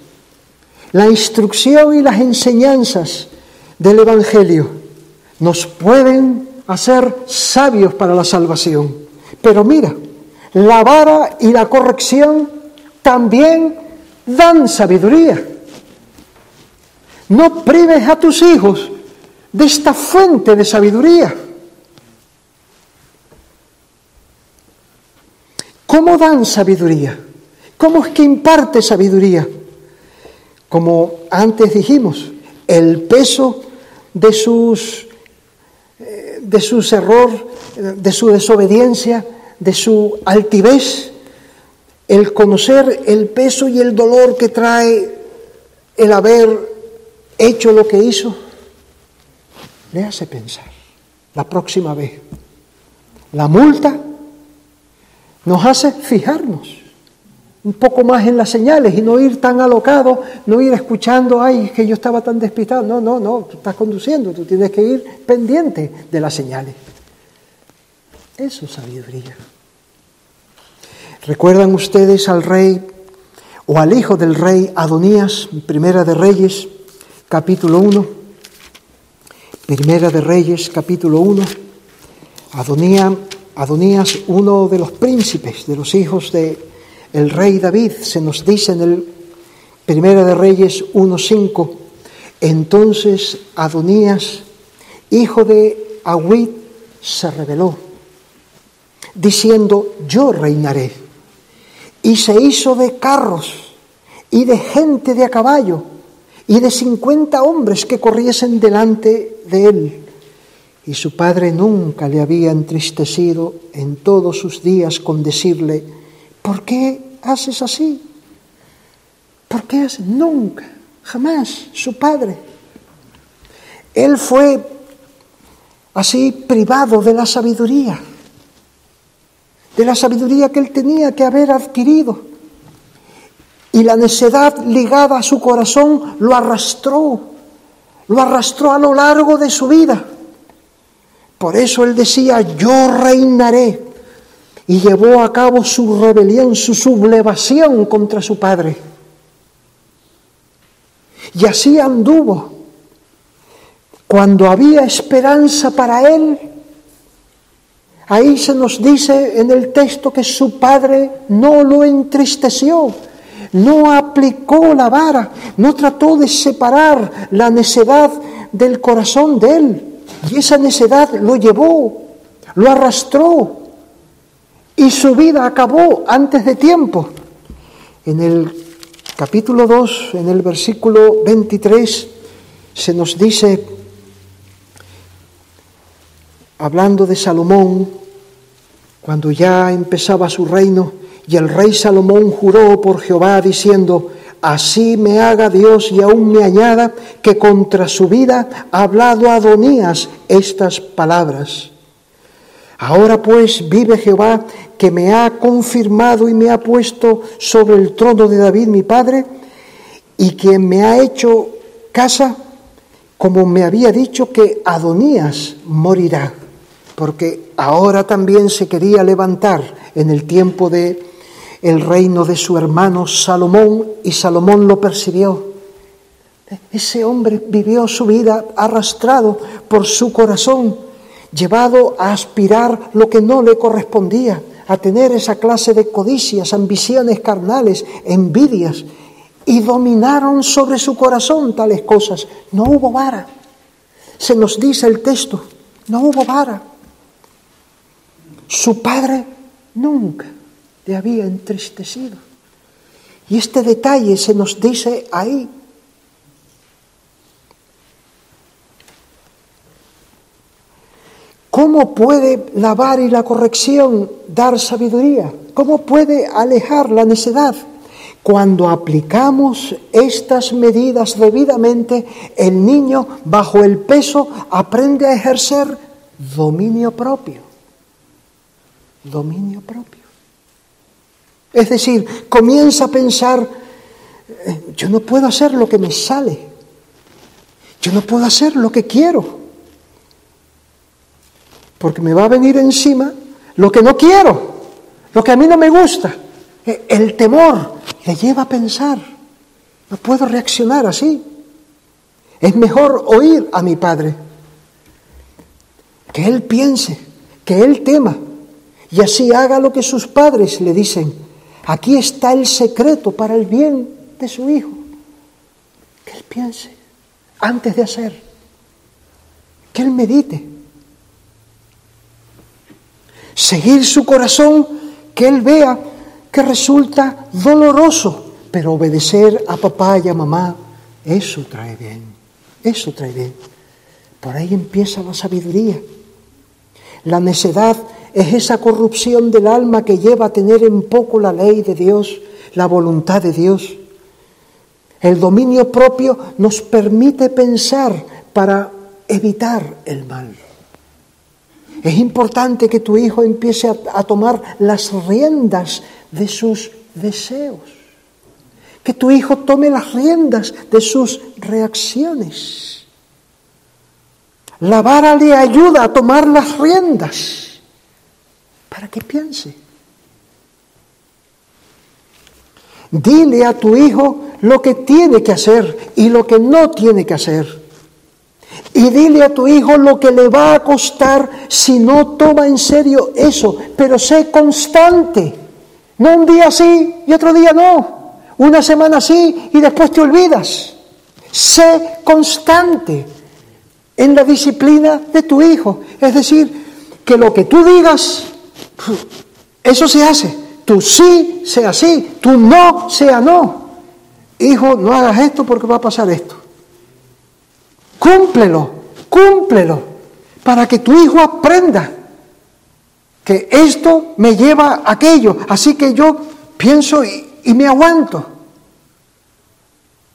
la instrucción y las enseñanzas del Evangelio nos pueden hacer sabios para la salvación. Pero mira, la vara y la corrección también dan sabiduría. No prives a tus hijos de esta fuente de sabiduría. ¿Cómo dan sabiduría? ¿Cómo es que imparte sabiduría? Como antes dijimos, el peso de sus, eh, de sus error, de su desobediencia, de su altivez, el conocer el peso y el dolor que trae el haber hecho lo que hizo, le hace pensar la próxima vez. La multa nos hace fijarnos un poco más en las señales y no ir tan alocado, no ir escuchando, ay, que yo estaba tan despistado. No, no, no, tú estás conduciendo, tú tienes que ir pendiente de las señales. Eso es sabiduría. ¿Recuerdan ustedes al rey o al hijo del rey Adonías, Primera de Reyes, capítulo 1? Primera de Reyes, capítulo 1. Adonías, Adonías, uno de los príncipes, de los hijos de rey David, se nos dice en el Primera de Reyes 1.5, entonces Adonías, hijo de Agüit, se rebeló, diciendo, yo reinaré y se hizo de carros y de gente de a caballo y de cincuenta hombres que corriesen delante de él. Y su padre nunca le había entristecido en todos sus días con decirle, ¿por qué haces así? ¿Por qué haces? Nunca, jamás, su padre. Él fue así privado de la sabiduría de la sabiduría que él tenía que haber adquirido. Y la necedad ligada a su corazón lo arrastró, lo arrastró a lo largo de su vida. Por eso él decía, yo reinaré. Y llevó a cabo su rebelión, su sublevación contra su padre. Y así anduvo. Cuando había esperanza para él, Ahí se nos dice en el texto que su padre no lo entristeció, no aplicó la vara, no trató de separar la necedad del corazón de él. Y esa necedad lo llevó, lo arrastró y su vida acabó antes de tiempo. En el capítulo 2, en el versículo 23, se nos dice, hablando de Salomón, cuando ya empezaba su reino, y el rey Salomón juró por Jehová diciendo, Así me haga Dios y aún me añada que contra su vida ha hablado Adonías estas palabras. Ahora pues vive Jehová que me ha confirmado y me ha puesto sobre el trono de David mi padre y quien me ha hecho casa como me había dicho que Adonías morirá porque ahora también se quería levantar en el tiempo de el reino de su hermano Salomón y Salomón lo percibió. Ese hombre vivió su vida arrastrado por su corazón, llevado a aspirar lo que no le correspondía, a tener esa clase de codicias, ambiciones carnales, envidias, y dominaron sobre su corazón tales cosas. No hubo vara, se nos dice el texto, no hubo vara. Su padre nunca le había entristecido. Y este detalle se nos dice ahí. ¿Cómo puede la vara y la corrección dar sabiduría? ¿Cómo puede alejar la necedad? Cuando aplicamos estas medidas debidamente, el niño, bajo el peso, aprende a ejercer dominio propio. Dominio propio. Es decir, comienza a pensar, eh, yo no puedo hacer lo que me sale, yo no puedo hacer lo que quiero, porque me va a venir encima lo que no quiero, lo que a mí no me gusta. Eh, el temor le lleva a pensar, no puedo reaccionar así. Es mejor oír a mi padre, que él piense, que él tema, y así haga lo que sus padres le dicen. Aquí está el secreto para el bien de su hijo. Que él piense antes de hacer, que él medite. Seguir su corazón, que él vea que resulta doloroso, pero obedecer a papá y a mamá, eso trae bien, eso trae bien. Por ahí empieza la sabiduría. La necedad es esa corrupción del alma que lleva a tener en poco la ley de Dios, la voluntad de Dios. El dominio propio nos permite pensar para evitar el mal. Es importante que tu hijo empiece a, tomar las riendas de sus deseos. Que tu hijo tome las riendas de sus reacciones. La vara le ayuda a tomar las riendas para que piense. Dile a tu hijo lo que tiene que hacer y lo que no tiene que hacer. Y dile a tu hijo lo que le va a costar si no toma en serio eso, pero sé constante. No un día sí y otro día no. Una semana sí y después te olvidas. Sé constante en la disciplina de tu hijo. Es decir, que lo que tú digas, eso se hace. Tú sí sea sí, tú no sea no. Hijo, no hagas esto porque va a pasar esto. Cúmplelo, cúmplelo, para que tu hijo aprenda que esto me lleva a aquello. Así que yo pienso y, me aguanto.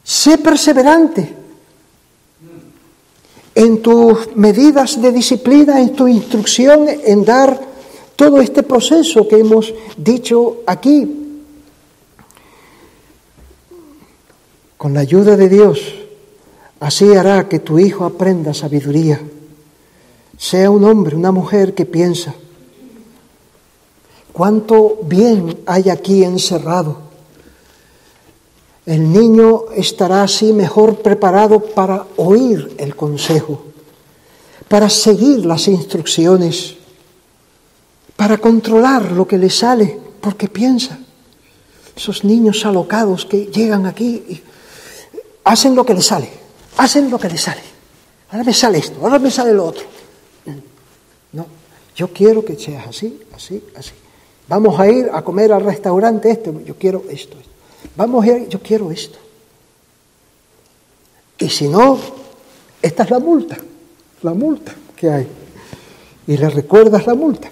Sé perseverante en tus medidas de disciplina, en tu instrucción, en dar todo este proceso que hemos dicho aquí. Con la ayuda de Dios Así hará que tu hijo aprenda sabiduría. Sea un hombre, una mujer que piensa. Cuánto bien hay aquí encerrado. El niño estará así mejor preparado para oír el consejo, para seguir las instrucciones, para controlar lo que le sale, porque piensa. Esos niños alocados que llegan aquí y hacen lo que les sale hacen lo que les sale. Ahora me sale esto, ahora me sale lo otro. No, yo quiero que seas así, así, así. Vamos a ir a comer al restaurante este, yo quiero esto. Vamos a ir, yo quiero esto. Y si no, esta es la multa, la multa que hay. Y le recuerdas la multa.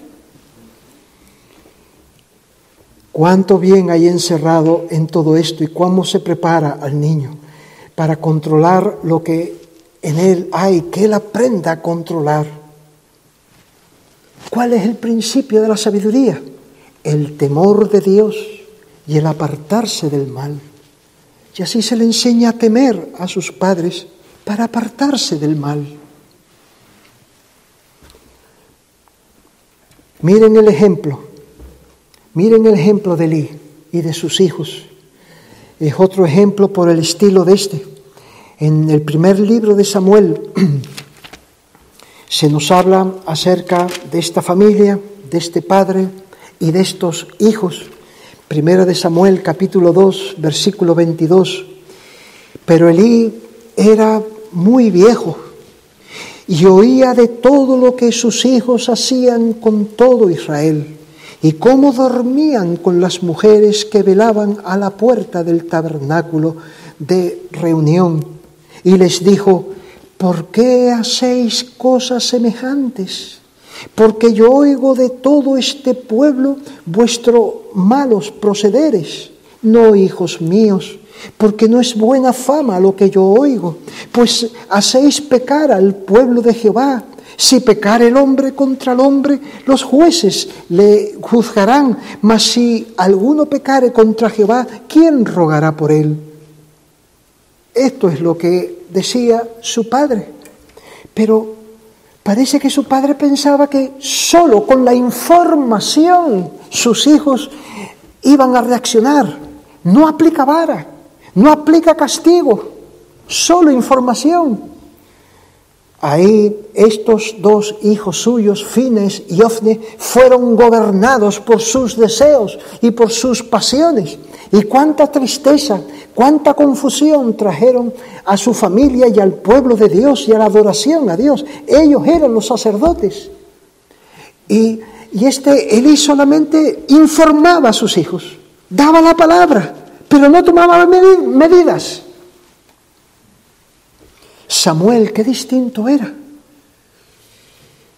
Cuánto bien hay encerrado en todo esto y cómo se prepara al niño para controlar lo que en él hay, que él aprenda a controlar. ¿Cuál es el principio de la sabiduría? El temor de Dios y el apartarse del mal. Y así se le enseña a temer a sus padres para apartarse del mal. Miren el ejemplo, miren el ejemplo de Elí y de sus hijos es otro ejemplo por el estilo de este. En el primer libro de Samuel se nos habla acerca de esta familia, de este padre y de estos hijos. Primera de Samuel capítulo 2, versículo 22. Pero Elí era muy viejo y oía de todo lo que sus hijos hacían con todo Israel y cómo dormían con las mujeres que velaban a la puerta del tabernáculo de reunión. Y les dijo, ¿por qué hacéis cosas semejantes? Porque yo oigo de todo este pueblo vuestros malos procederes. No, hijos míos, porque no es buena fama lo que yo oigo, pues hacéis pecar al pueblo de Jehová. Si pecar el hombre contra el hombre, los jueces le juzgarán, mas si alguno pecare contra Jehová, ¿quién rogará por él? Esto es lo que decía su padre. Pero parece que su padre pensaba que solo con la información sus hijos iban a reaccionar. No aplica vara, no aplica castigo, solo información. Ahí estos dos hijos suyos, Fines y Ofne, fueron gobernados por sus deseos y por sus pasiones. Y cuánta tristeza, cuánta confusión trajeron a su familia y al pueblo de Dios y a la adoración a Dios. Ellos eran los sacerdotes. Y, y este Elí solamente informaba a sus hijos, daba la palabra, pero no tomaba medidas. Samuel, qué distinto era.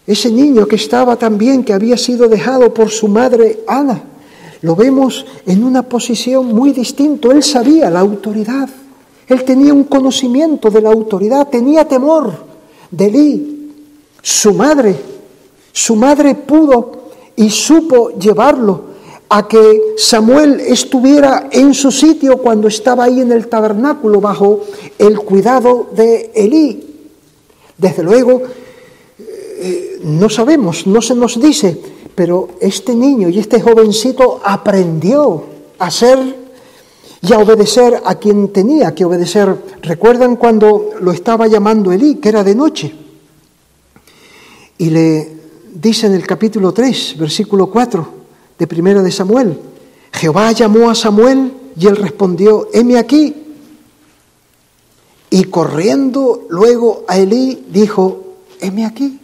Ese niño que estaba también, que había sido dejado por su madre Ana, lo vemos en una posición muy distinta. Él sabía la autoridad, él tenía un conocimiento de la autoridad, tenía temor de Elí. Su madre, su madre pudo y supo llevarlo a que Samuel estuviera en su sitio cuando estaba ahí en el tabernáculo bajo el cuidado de Elí. Desde luego, eh, no sabemos, no se nos dice, pero este niño y este jovencito aprendió a ser y a obedecer a quien tenía que obedecer. ¿Recuerdan cuando lo estaba llamando Elí, que era de noche? Y le dice en el capítulo 3, versículo 4, de Primera de Samuel. Jehová llamó a Samuel y él respondió, heme aquí. Y corriendo luego a Elí dijo, heme aquí.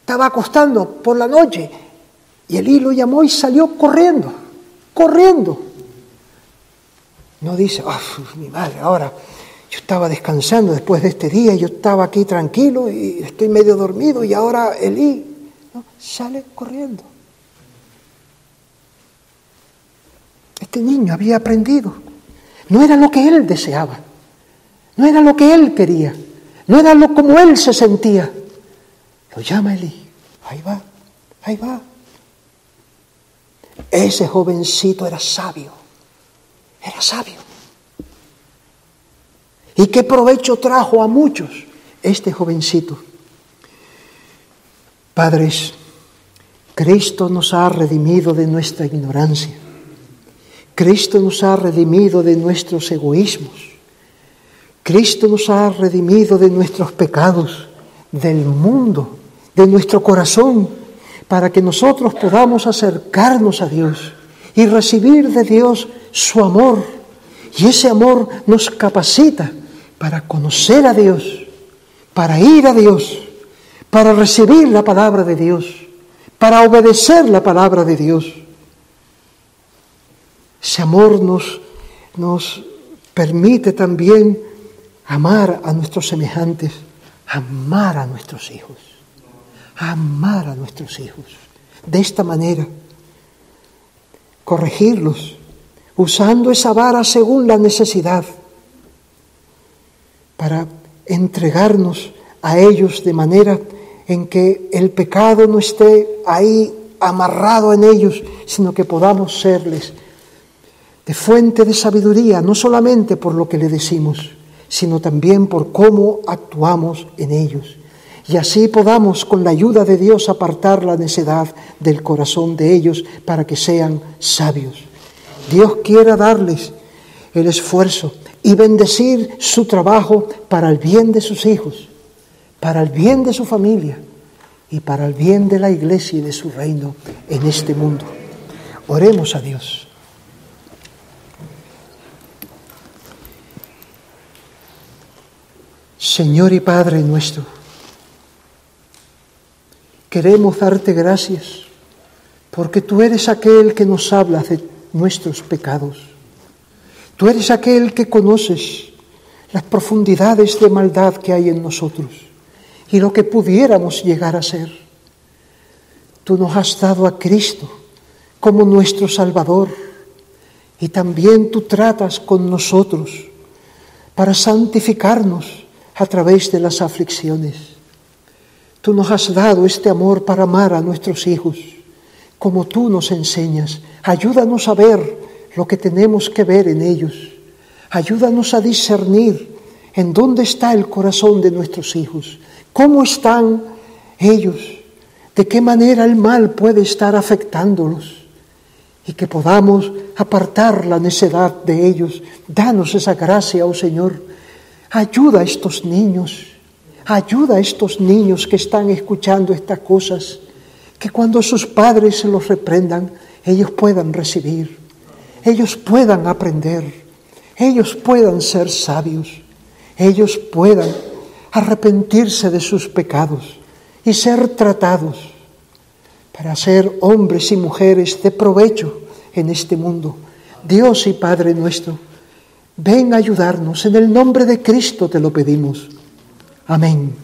Estaba acostando por la noche y Elí lo llamó y salió corriendo, corriendo. No dice, oh, mi madre, ahora yo estaba descansando después de este día, yo estaba aquí tranquilo y estoy medio dormido y ahora Elí. No, sale corriendo. Este niño había aprendido. No era lo que él deseaba, no era lo que él quería, no era lo como él se sentía. Lo llama Eli, ahí va, ahí va. Ese jovencito era sabio, era sabio. ¿Y qué provecho trajo a muchos este jovencito? Padres, Cristo nos ha redimido de nuestra ignorancia. Cristo nos ha redimido de nuestros egoísmos. Cristo nos ha redimido de nuestros pecados, del mundo, de nuestro corazón, para que nosotros podamos acercarnos a Dios y recibir de Dios su amor. Y ese amor nos capacita para conocer a Dios, para ir a Dios, para recibir la palabra de Dios, para obedecer la palabra de Dios. Ese amor nos, nos permite también amar a nuestros semejantes, amar a nuestros hijos, amar a nuestros hijos. De esta manera, corregirlos, usando esa vara según la necesidad, para entregarnos a ellos de manera en que el pecado no esté ahí amarrado en ellos, sino que podamos serles de fuente de sabiduría, no solamente por lo que le decimos, sino también por cómo actuamos en ellos. Y así podamos, con la ayuda de Dios, apartar la necedad del corazón de ellos para que sean sabios. Dios quiera darles el esfuerzo y bendecir su trabajo para el bien de sus hijos, para el bien de su familia y para el bien de la iglesia y de su reino en este mundo. Oremos a Dios. Señor y Padre nuestro, queremos darte gracias porque tú eres aquel que nos habla de nuestros pecados. Tú eres aquel que conoces las profundidades de maldad que hay en nosotros y lo que pudiéramos llegar a ser. Tú nos has dado a Cristo como nuestro Salvador y también tú tratas con nosotros para santificarnos a través de las aflicciones. Tú nos has dado este amor para amar a nuestros hijos como tú nos enseñas. Ayúdanos a ver lo que tenemos que ver en ellos. Ayúdanos a discernir en dónde está el corazón de nuestros hijos, cómo están ellos, de qué manera el mal puede estar afectándolos y que podamos apartar la necedad de ellos. Danos esa gracia, oh Señor. Ayuda a estos niños, ayuda a estos niños que están escuchando estas cosas. Que cuando sus padres se los reprendan, ellos puedan recibir, ellos puedan aprender, ellos puedan ser sabios, ellos puedan arrepentirse de sus pecados y ser tratados para ser hombres y mujeres de provecho en este mundo. Dios y Padre nuestro, ven a ayudarnos. En el nombre de Cristo te lo pedimos. Amén.